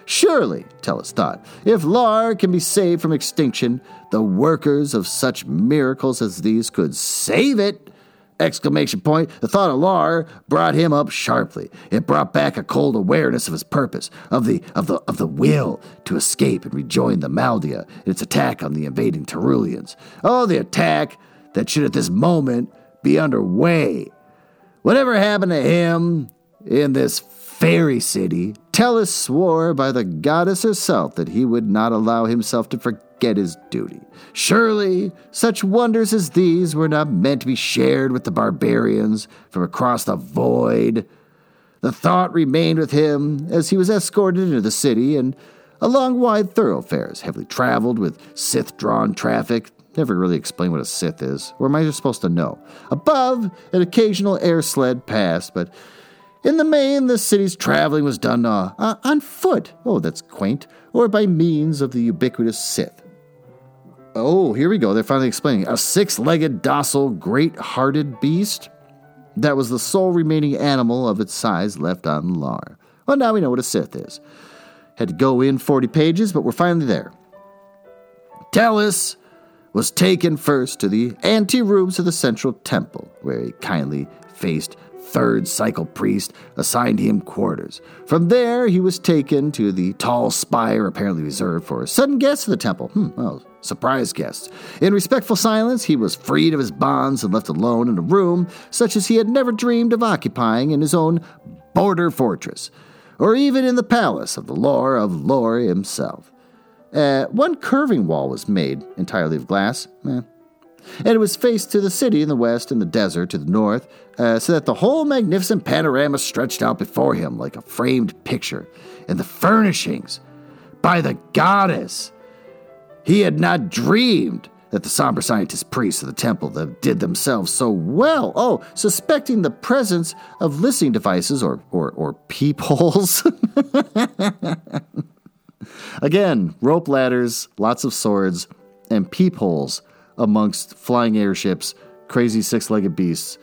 Surely, Tellus thought, if Lar can be saved from extinction, the workers of such miracles as these could save it. Exclamation point. The thought of Lar brought him up sharply. It brought back a cold awareness of his purpose, of the of the of the will to escape and rejoin the Maldia in its attack on the invading Terulians. Oh, the attack that should at this moment be underway. Whatever happened to him in this fairy city, Tellus swore by the goddess herself that he would not allow himself to forget his duty. Surely, such wonders as these were not meant to be shared with the barbarians from across the void. The thought remained with him as he was escorted into the city and along wide thoroughfares, heavily traveled with Sith drawn traffic. Never really explained what a Sith is, or am I just supposed to know? Above, an occasional air sled passed, but in the main, the city's traveling was done uh, uh, on foot. Oh, that's quaint. Or by means of the ubiquitous Sith. Oh, here we go. They're finally explaining. A six legged, docile, great hearted beast? That was the sole remaining animal of its size left on Lar. Well, now we know what a Sith is. Had to go in 40 pages, but we're finally there. Tellus was taken first to the ante rooms of the central temple, where he kindly faced third cycle priest assigned him quarters. From there, he was taken to the tall spire apparently reserved for sudden guests of the temple. Hmm, well, surprise guests. In respectful silence, he was freed of his bonds and left alone in a room such as he had never dreamed of occupying in his own border fortress, or even in the palace of the Lord of Lore himself. Uh, one curving wall was made entirely of glass. Eh, and it was faced to the city in the west and the desert to the north, uh, so that the whole magnificent panorama stretched out before him like a framed picture. And the furnishings, by the goddess, he had not dreamed that the somber scientist priests of the temple that did themselves so well. Oh, suspecting the presence of listening devices or or, or peepholes. Again, rope ladders, lots of swords, and peepholes amongst flying airships, crazy six legged beasts.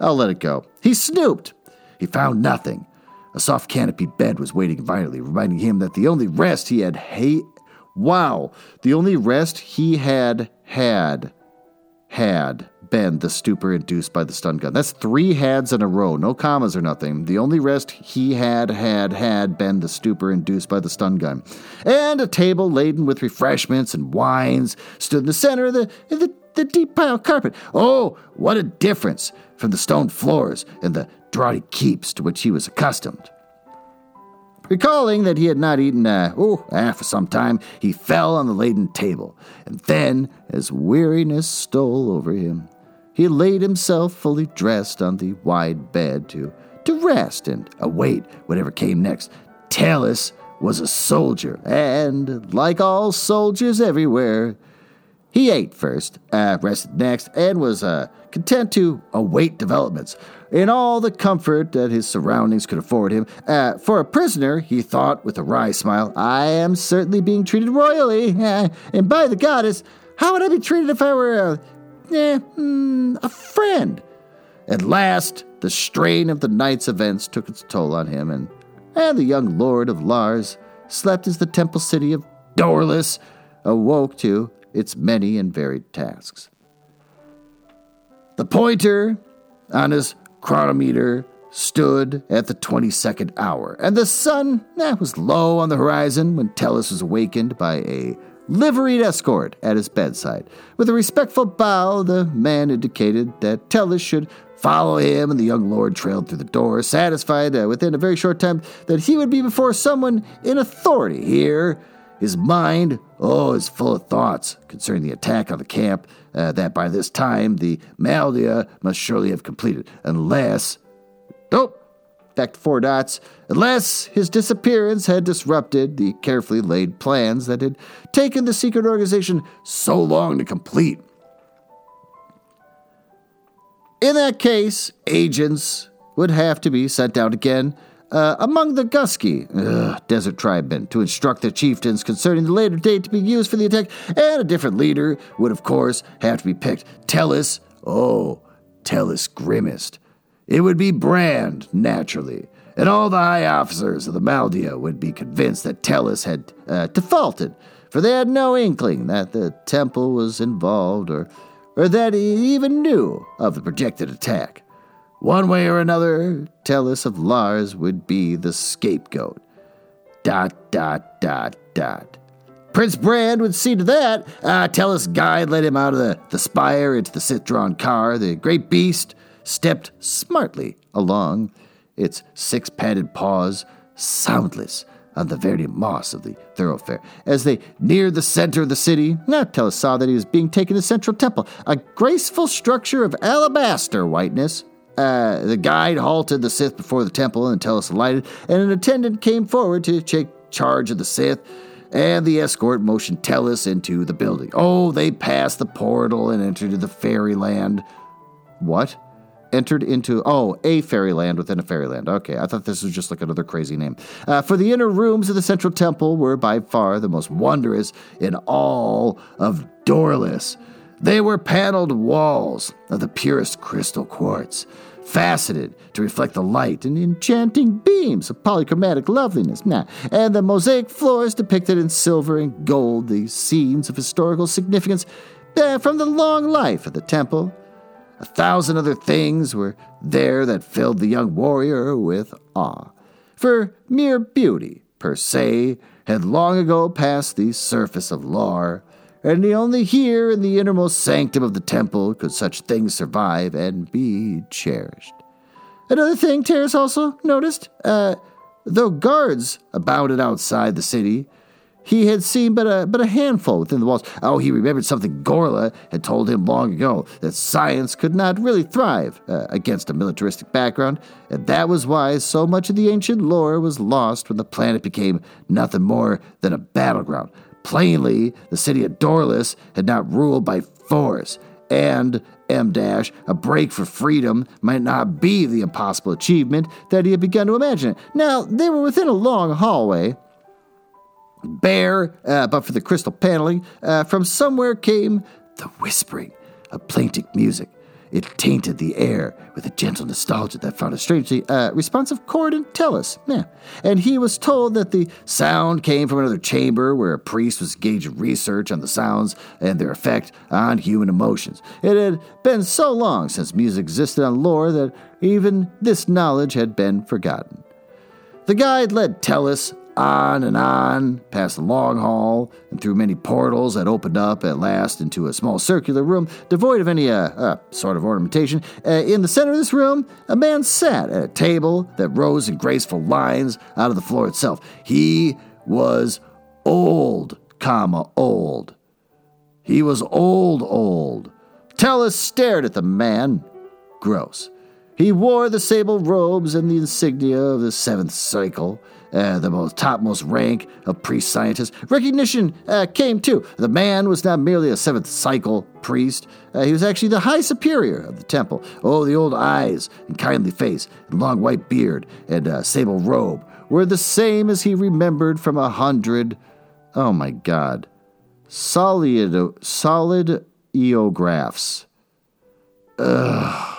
I'll let it go. He snooped. He found nothing. A soft canopy bed was waiting vitally, reminding him that the only rest he had ha- wow, the only rest he had had had been the stupor induced by the stun gun. That's three hads in a row, no commas or nothing. The only rest he had had had been the stupor induced by the stun gun. And a table laden with refreshments and wines stood in the center of the, the, the deep pile carpet. Oh, what a difference from the stone floors and the draughty keeps to which he was accustomed. Recalling that he had not eaten, uh, oh, ah, for some time, he fell on the laden table, and then, as weariness stole over him, he laid himself fully dressed on the wide bed to, to rest and await whatever came next. Tellus was a soldier, and, like all soldiers everywhere, he ate first, uh, rested next, and was uh, content to await developments in all the comfort that his surroundings could afford him. Uh, for a prisoner, he thought with a wry smile, I am certainly being treated royally. Uh, and by the goddess, how would I be treated if I were a, eh, mm, a friend? At last, the strain of the night's events took its toll on him, and, the young lord of Lars slept as the temple city of Dorlus awoke to its many and varied tasks. The pointer on his chronometer stood at the 22nd hour, and the sun eh, was low on the horizon when Tellus was awakened by a liveried escort at his bedside. With a respectful bow, the man indicated that Tellus should follow him, and the young lord trailed through the door, satisfied uh, within a very short time that he would be before someone in authority here. His mind, oh, is full of thoughts concerning the attack on the camp uh, that by this time the Maldia must surely have completed, unless. Nope. Four dots. Unless his disappearance had disrupted the carefully laid plans that had taken the secret organization so long to complete. In that case, agents would have to be sent out again uh, among the Gusky, ugh, desert tribemen, to instruct the chieftains concerning the later date to be used for the attack, and a different leader would, of course, have to be picked. Tellus, oh, Tellus Grimmest. It would be Brand, naturally, and all the high officers of the Maldia would be convinced that Tellus had uh, defaulted, for they had no inkling that the temple was involved or, or that he even knew of the projected attack. One way or another, Tellus of Lars would be the scapegoat. Dot, dot, dot, dot. Prince Brand would see to that. Uh, Tellus' guide led him out of the, the spire into the drawn car. The great beast stepped smartly along, its six padded paws soundless on the very moss of the thoroughfare. As they neared the center of the city, now saw that he was being taken to Central Temple, a graceful structure of alabaster whiteness. Uh, the guide halted the Sith before the temple and Tellus alighted, and an attendant came forward to take charge of the Sith, and the escort motioned Tellus into the building. Oh, they passed the portal and entered the fairyland. What? Entered into, oh, a fairyland within a fairyland. Okay, I thought this was just like another crazy name. Uh, for the inner rooms of the central temple were by far the most wondrous in all of Dorlus. They were paneled walls of the purest crystal quartz faceted to reflect the light and enchanting beams of polychromatic loveliness. Nah, and the mosaic floors depicted in silver and gold the scenes of historical significance uh, from the long life of the temple. A thousand other things were there that filled the young warrior with awe. For mere beauty, per se, had long ago passed the surface of Lar, and only here in the innermost sanctum of the temple could such things survive and be cherished. Another thing Terrace also noticed, uh, though guards abounded outside the city, he had seen but a, but a handful within the walls. Oh, he remembered something Gorla had told him long ago that science could not really thrive uh, against a militaristic background, and that was why so much of the ancient lore was lost when the planet became nothing more than a battleground. Plainly, the city of Dorlus had not ruled by force, and M dash, a break for freedom might not be the impossible achievement that he had begun to imagine. Now, they were within a long hallway, bare, uh, but for the crystal paneling, uh, from somewhere came the whispering of plaintive music. It tainted the air with a gentle nostalgia that found a strangely uh, responsive chord in Tellus. Yeah. And he was told that the sound came from another chamber where a priest was engaged in research on the sounds and their effect on human emotions. It had been so long since music existed on Lore that even this knowledge had been forgotten. The guide led Tellus on and on, past the long hall, and through many portals that opened up at last into a small circular room devoid of any uh, uh, sort of ornamentation. Uh, in the center of this room, a man sat at a table that rose in graceful lines out of the floor itself. He was old, comma, old. He was old, old. Tellus stared at the man. Gross. He wore the sable robes and the insignia of the seventh cycle uh, the most topmost rank of priest scientists. Recognition uh, came too. The man was not merely a seventh cycle priest, uh, he was actually the high superior of the temple. Oh, the old eyes and kindly face, and long white beard and uh, sable robe were the same as he remembered from a hundred. Oh my God. Solid, solid eographs. Ugh.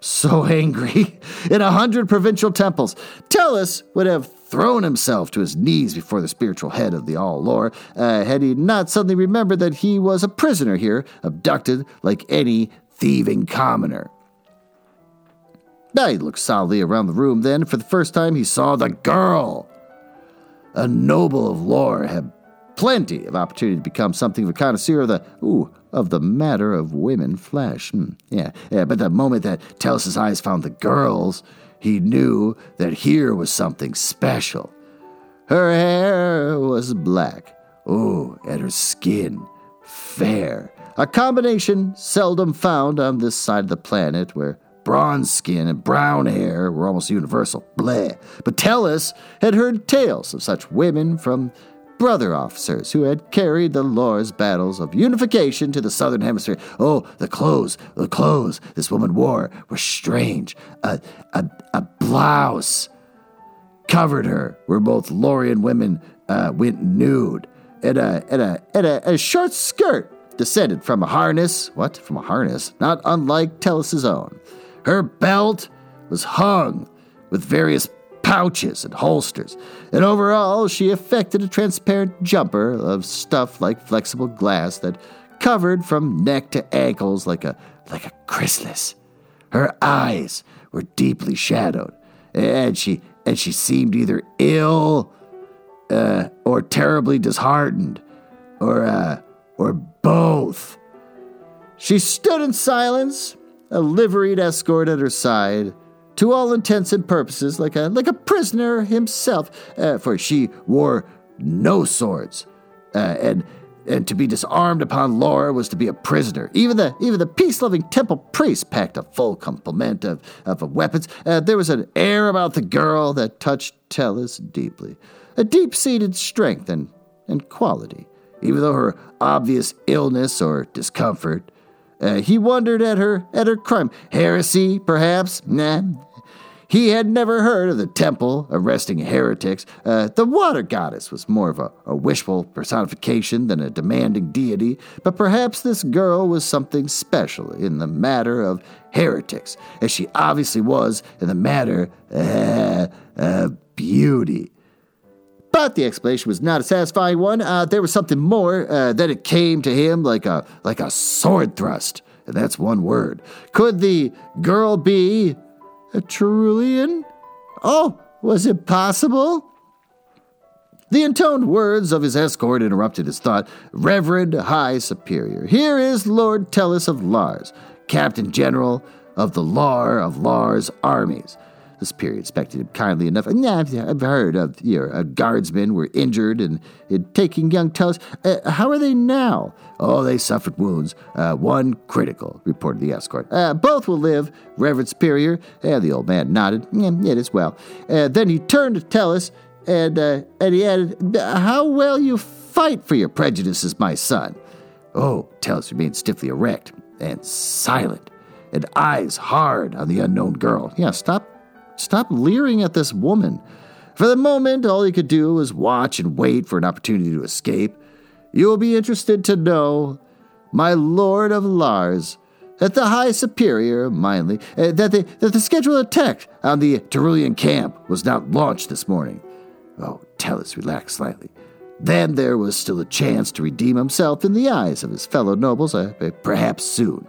so angry. In a hundred provincial temples, Tellus would have thrown himself to his knees before the spiritual head of the All Lore, uh, had he not suddenly remembered that he was a prisoner here, abducted like any thieving commoner. Now he looked solidly around the room. Then, for the first time, he saw the girl. A noble of lore had plenty of opportunity to become something of a connoisseur of the ooh of the matter of women flesh. Hmm, yeah, yeah. But the moment that Tellus's eyes found the girl's, he knew that here was something special. Her hair was black. Oh, and her skin fair. A combination seldom found on this side of the planet where bronze skin and brown hair were almost universal. Bleh. But Tellus had heard tales of such women from brother officers who had carried the Lore's battles of unification to the southern hemisphere. Oh, the clothes, the clothes this woman wore were strange. A, a, a blouse covered her, where both Lorian women uh, went nude, and a, and, a, and a, a short skirt descended from a harness. What? From a harness? Not unlike Tellus's own. Her belt was hung with various pouches and holsters, and overall she affected a transparent jumper of stuff like flexible glass that covered from neck to ankles like a like a chrysalis. Her eyes were deeply shadowed, and she and she seemed either ill uh, or terribly disheartened, or uh, or both. She stood in silence, a liveried escort at her side, to all intents and purposes like a like a prisoner himself, uh, for she wore no swords, uh, and and to be disarmed upon Laura was to be a prisoner. Even the even the peace-loving temple priest packed a full complement of of weapons. Uh, there was an air about the girl that touched Tellus deeply, a deep-seated strength and and quality. Even though her obvious illness or discomfort uh, he wondered at her at her crime. Heresy, perhaps? Nah. He had never heard of the temple arresting heretics. Uh, the water goddess was more of a, a wishful personification than a demanding deity, but perhaps this girl was something special in the matter of heretics, as she obviously was in the matter uh, of beauty. But the explanation was not a satisfying one. Uh, there was something more. Uh, that it came to him like a like a sword thrust, and that's one word. Could the girl be a Terulian? Oh, was it possible? The intoned words of his escort interrupted his thought. Reverend High Superior, here is Lord Tellus of Lars, Captain General of the Lar of Lars armies. This period inspected him kindly enough. I've heard of your uh, guardsmen were injured and, taking young Tellus. Uh, how are they now? Oh, they suffered wounds. Uh, one critical, reported the escort. Uh, both will live, Reverend Superior. And the old man nodded. It is well. Uh, then he turned to Tellus and, uh, and he added, How well you fight for your prejudices, my son. Oh, Tellus remained stiffly erect and silent, and eyes hard on the unknown girl. Yeah, stop Stop leering at this woman. For the moment, all he could do was watch and wait for an opportunity to escape. You will be interested to know, my lord of Lars, that the High Superior, mindly, uh, that, the, that the scheduled attack on the Terulian camp was not launched this morning. Oh, Tellus relaxed slightly. Then there was still a chance to redeem himself in the eyes of his fellow nobles, uh, perhaps soon.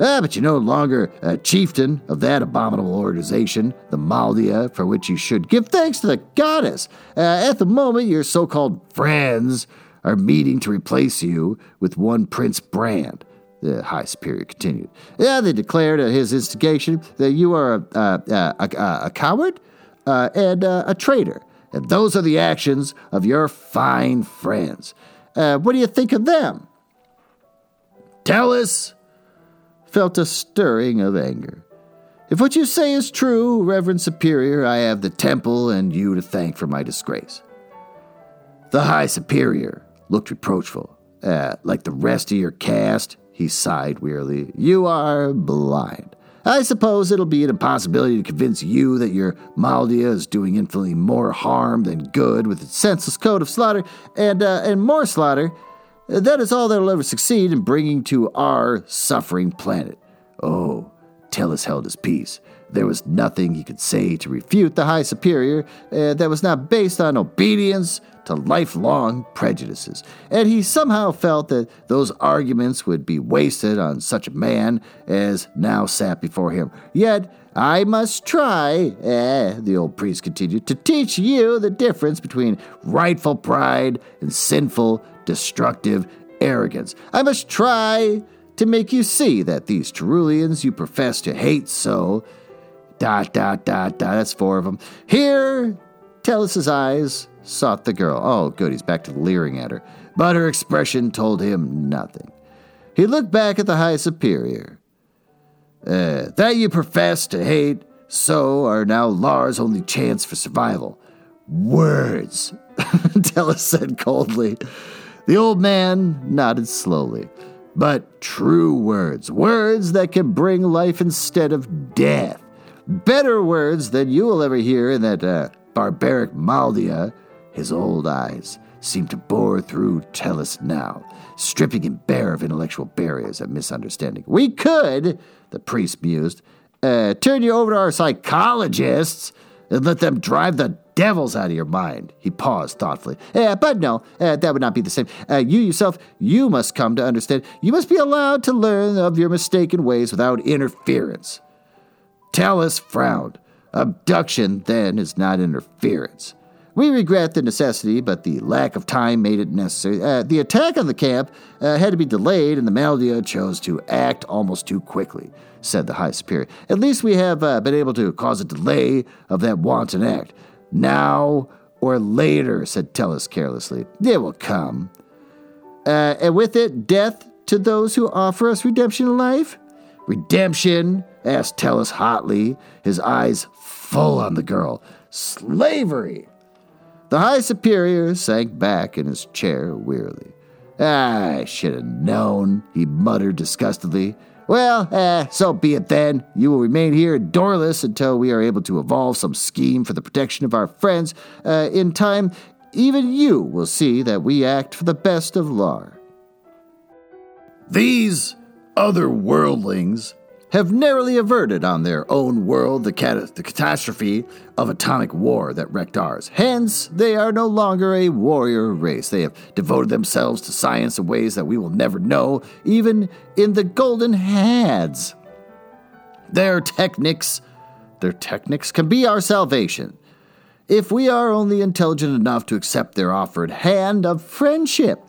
Ah, but you're no longer a chieftain of that abominable organization, the Maldia, for which you should give thanks to the goddess. Uh, at the moment, your so called friends are meeting to replace you with one Prince Brand. The High Superior continued. Yeah, they declared at his instigation that you are a, a, a, a coward uh, and uh, a traitor. And those are the actions of your fine friends. Uh, what do you think of them? Tellus felt a stirring of anger. If what you say is true, Reverend Superior, I have the temple and you to thank for my disgrace. The High Superior looked reproachful. Uh, like the rest of your caste, he sighed wearily. You are blind. I suppose it'll be an impossibility to convince you that your Maldia is doing infinitely more harm than good with its senseless code of slaughter and, uh, and more slaughter that is all that will ever succeed in bringing to our suffering planet. Oh, Tellus held his peace. There was nothing he could say to refute the High Superior uh, that was not based on obedience to lifelong prejudices, and he somehow felt that those arguments would be wasted on such a man as now sat before him. Yet, I must try, eh, the old priest continued, to teach you the difference between rightful pride and sinful, destructive arrogance. I must try to make you see that these Terulians you profess to hate so. Dot, dot, dot, dot, that's four of them. Here, Tellus's eyes sought the girl. Oh, good, he's back to leering at her. But her expression told him nothing. He looked back at the High Superior. Uh, that you profess to hate, so are now Lars' only chance for survival. Words, Tellus said coldly. The old man nodded slowly. But true words, words that can bring life instead of death. Better words than you will ever hear in that uh, barbaric Maldia. His old eyes seemed to bore through Tellus now, stripping him bare of intellectual barriers and misunderstanding. We could, the priest mused, uh, turn you over to our psychologists and let them drive the devils out of your mind. He paused thoughtfully. Uh, but no, uh, that would not be the same. Uh, you yourself, you must come to understand. You must be allowed to learn of your mistaken ways without interference. Tellus frowned. Abduction, then, is not interference. We regret the necessity, but the lack of time made it necessary. Uh, the attack on the camp uh, had to be delayed, and the Maldia chose to act almost too quickly, said the High Superior. At least we have uh, been able to cause a delay of that wanton act. Now or later, said Tellus carelessly. It will come. Uh, and with it, death to those who offer us redemption in life? Redemption? asked Tellus hotly, his eyes full on the girl. Slavery! The High Superior sank back in his chair wearily. I should have known, he muttered disgustedly. Well, eh, so be it then. You will remain here Dorlus until we are able to evolve some scheme for the protection of our friends. Uh, in time, even you will see that we act for the best of Lar. These other worldlings have narrowly averted on their own world the, cat- the catastrophe of atomic war that wrecked ours. Hence, they are no longer a warrior race. They have devoted themselves to science in ways that we will never know, even in the Golden Hads. Their techniques, their techniques can be our salvation. If we are only intelligent enough to accept their offered hand of friendship.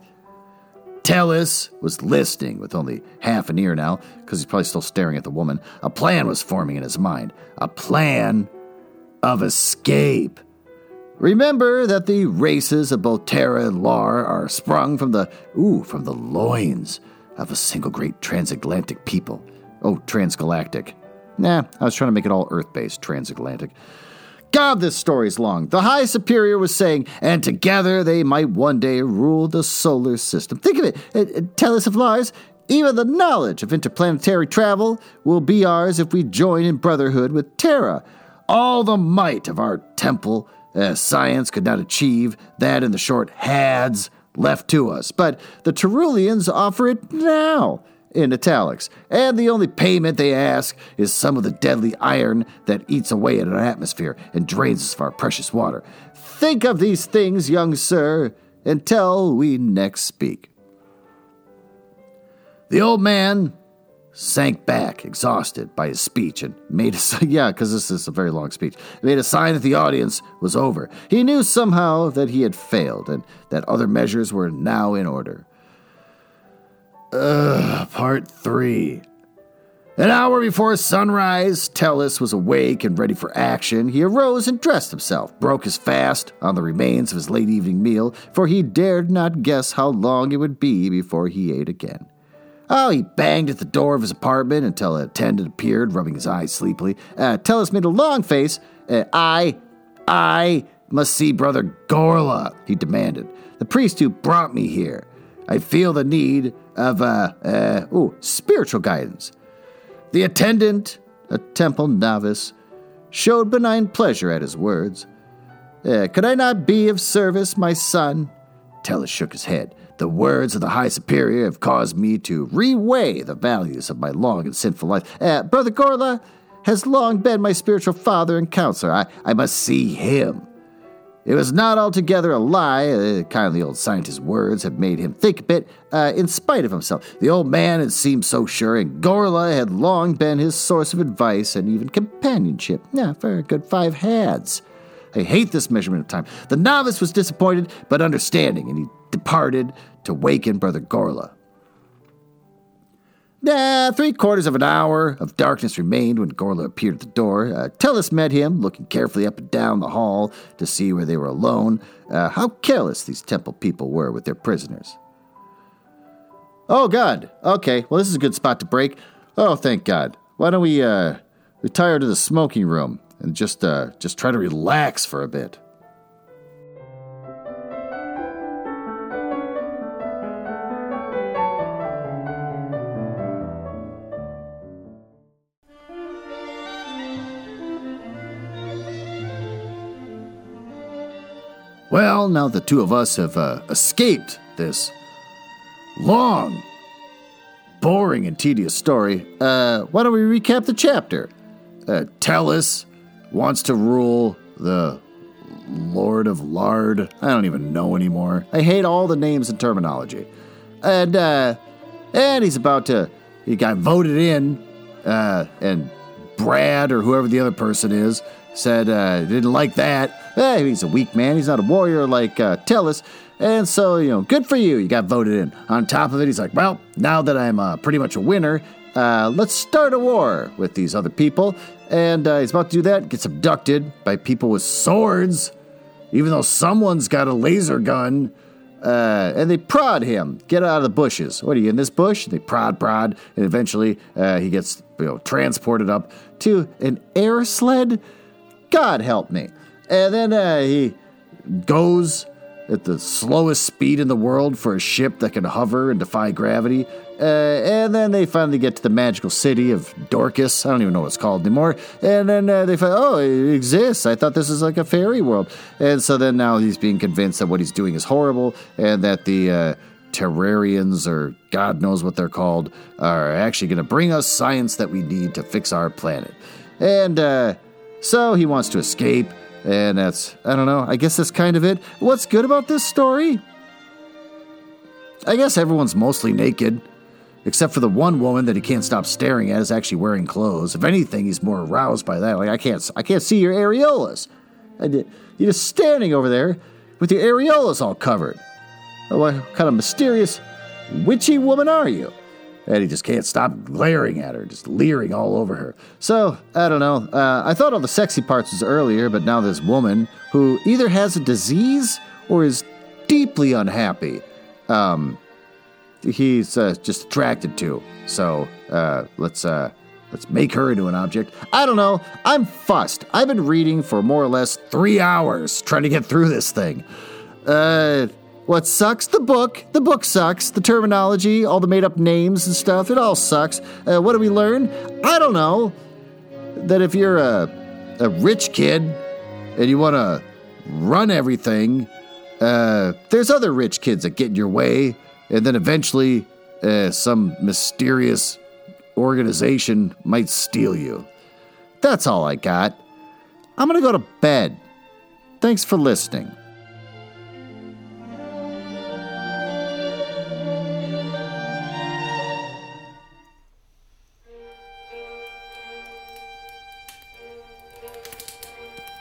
Tellus was listening with only half an ear now, because he's probably still staring at the woman. A plan was forming in his mind. A plan of escape. Remember that the races of both Terra and Lar are sprung from the ooh, from the loins of a single great transatlantic people. Oh, transgalactic. Nah, I was trying to make it all Earth-based, transatlantic. God, this story's long. The High Superior was saying, and together they might one day rule the solar system. Think of it. Uh, uh, tell us of Lars. Even the knowledge of interplanetary travel will be ours if we join in brotherhood with Terra. All the might of our temple uh, science could not achieve that in the short hads left to us. But the Terulians offer it now in italics. And the only payment they ask is some of the deadly iron that eats away at our atmosphere and drains us of our precious water. Think of these things, young sir, until we next speak. The old man sank back, exhausted by his speech, and made a yeah, because this is a very long speech. Made a sign that the audience was over. He knew somehow that he had failed, and that other measures were now in order. Ugh, part three. An hour before sunrise, Tellus was awake and ready for action. He arose and dressed himself, broke his fast on the remains of his late evening meal, for he dared not guess how long it would be before he ate again. Oh, he banged at the door of his apartment until an attendant appeared, rubbing his eyes sleepily. Uh, Tellus made a long face. Uh, I, I must see Brother Gorla, he demanded. The priest who brought me here. I feel the need of, uh, uh, ooh, spiritual guidance. The attendant, a temple novice, showed benign pleasure at his words. Uh, could I not be of service, my son? Tellus shook his head. The words of the High Superior have caused me to reweigh the values of my long and sinful life. Uh, Brother Gorla has long been my spiritual father and counselor. I, I must see him. It was not altogether a lie. Uh, kind of the old scientist's words had made him think a bit, uh, in spite of himself. The old man had seemed so sure, and Gorla had long been his source of advice and even companionship. Yeah, for a good five hads. I hate this measurement of time. The novice was disappointed, but understanding, and he departed to waken Brother Gorla. Nah, three quarters of an hour of darkness remained when Gorla appeared at the door. Uh, Tellus met him, looking carefully up and down the hall to see where they were alone. Uh, how careless these temple people were with their prisoners. Oh, God. Okay, well, this is a good spot to break. Oh, thank God. Why don't we uh, retire to the smoking room and just uh, just try to relax for a bit? Well, now the two of us have uh, escaped this long, boring, and tedious story, uh, why don't we recap the chapter? Uh, Tellus wants to rule the Lord of Lard. I don't even know anymore. I hate all the names and terminology. And, uh, and he's about to, he got voted in, uh, and Brad or whoever the other person is said uh, didn't like that. Eh, he's a weak man. He's not a warrior like uh, Tellus. And so, you know, good for you. You got voted in. On top of it, he's like, well, now that I'm uh, pretty much a winner, uh, let's start a war with these other people. And uh, he's about to do that, gets abducted by people with swords, even though someone's got a laser gun. Uh, and they prod him. Get out of the bushes. What are you in this bush? They prod, prod, and eventually uh, he gets you know transported up to an air sled. God help me. And then uh, he goes at the slowest speed in the world for a ship that can hover and defy gravity. Uh, and then they finally get to the magical city of Dorcas. I don't even know what it's called anymore. And then uh, they find, oh, it exists. I thought this was like a fairy world. And so then now he's being convinced that what he's doing is horrible and that the uh, Terrarians, or God knows what they're called, are actually going to bring us science that we need to fix our planet. And uh, so he wants to escape. And that's, I don't know, I guess that's kind of it. What's good about this story? I guess everyone's mostly naked, except for the one woman that he can't stop staring at is actually wearing clothes. If anything, he's more aroused by that. Like, I can't, I can't see your areolas. Did, you're just standing over there with your areolas all covered. What kind of mysterious, witchy woman are you? And he just can't stop glaring at her, just leering all over her. So, I don't know. Uh, I thought all the sexy parts was earlier, but now this woman who either has a disease or is deeply unhappy, um, he's uh, just attracted to. So, uh, let's, uh, let's make her into an object. I don't know. I'm fussed. I've been reading for more or less three hours trying to get through this thing. Uh, what sucks? The book. The book sucks. The terminology, all the made up names and stuff, it all sucks. Uh, what do we learn? I don't know. That if you're a, a rich kid and you want to run everything, uh, there's other rich kids that get in your way, and then eventually uh, some mysterious organization might steal you. That's all I got. I'm going to go to bed. Thanks for listening.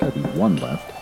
Gotta one left.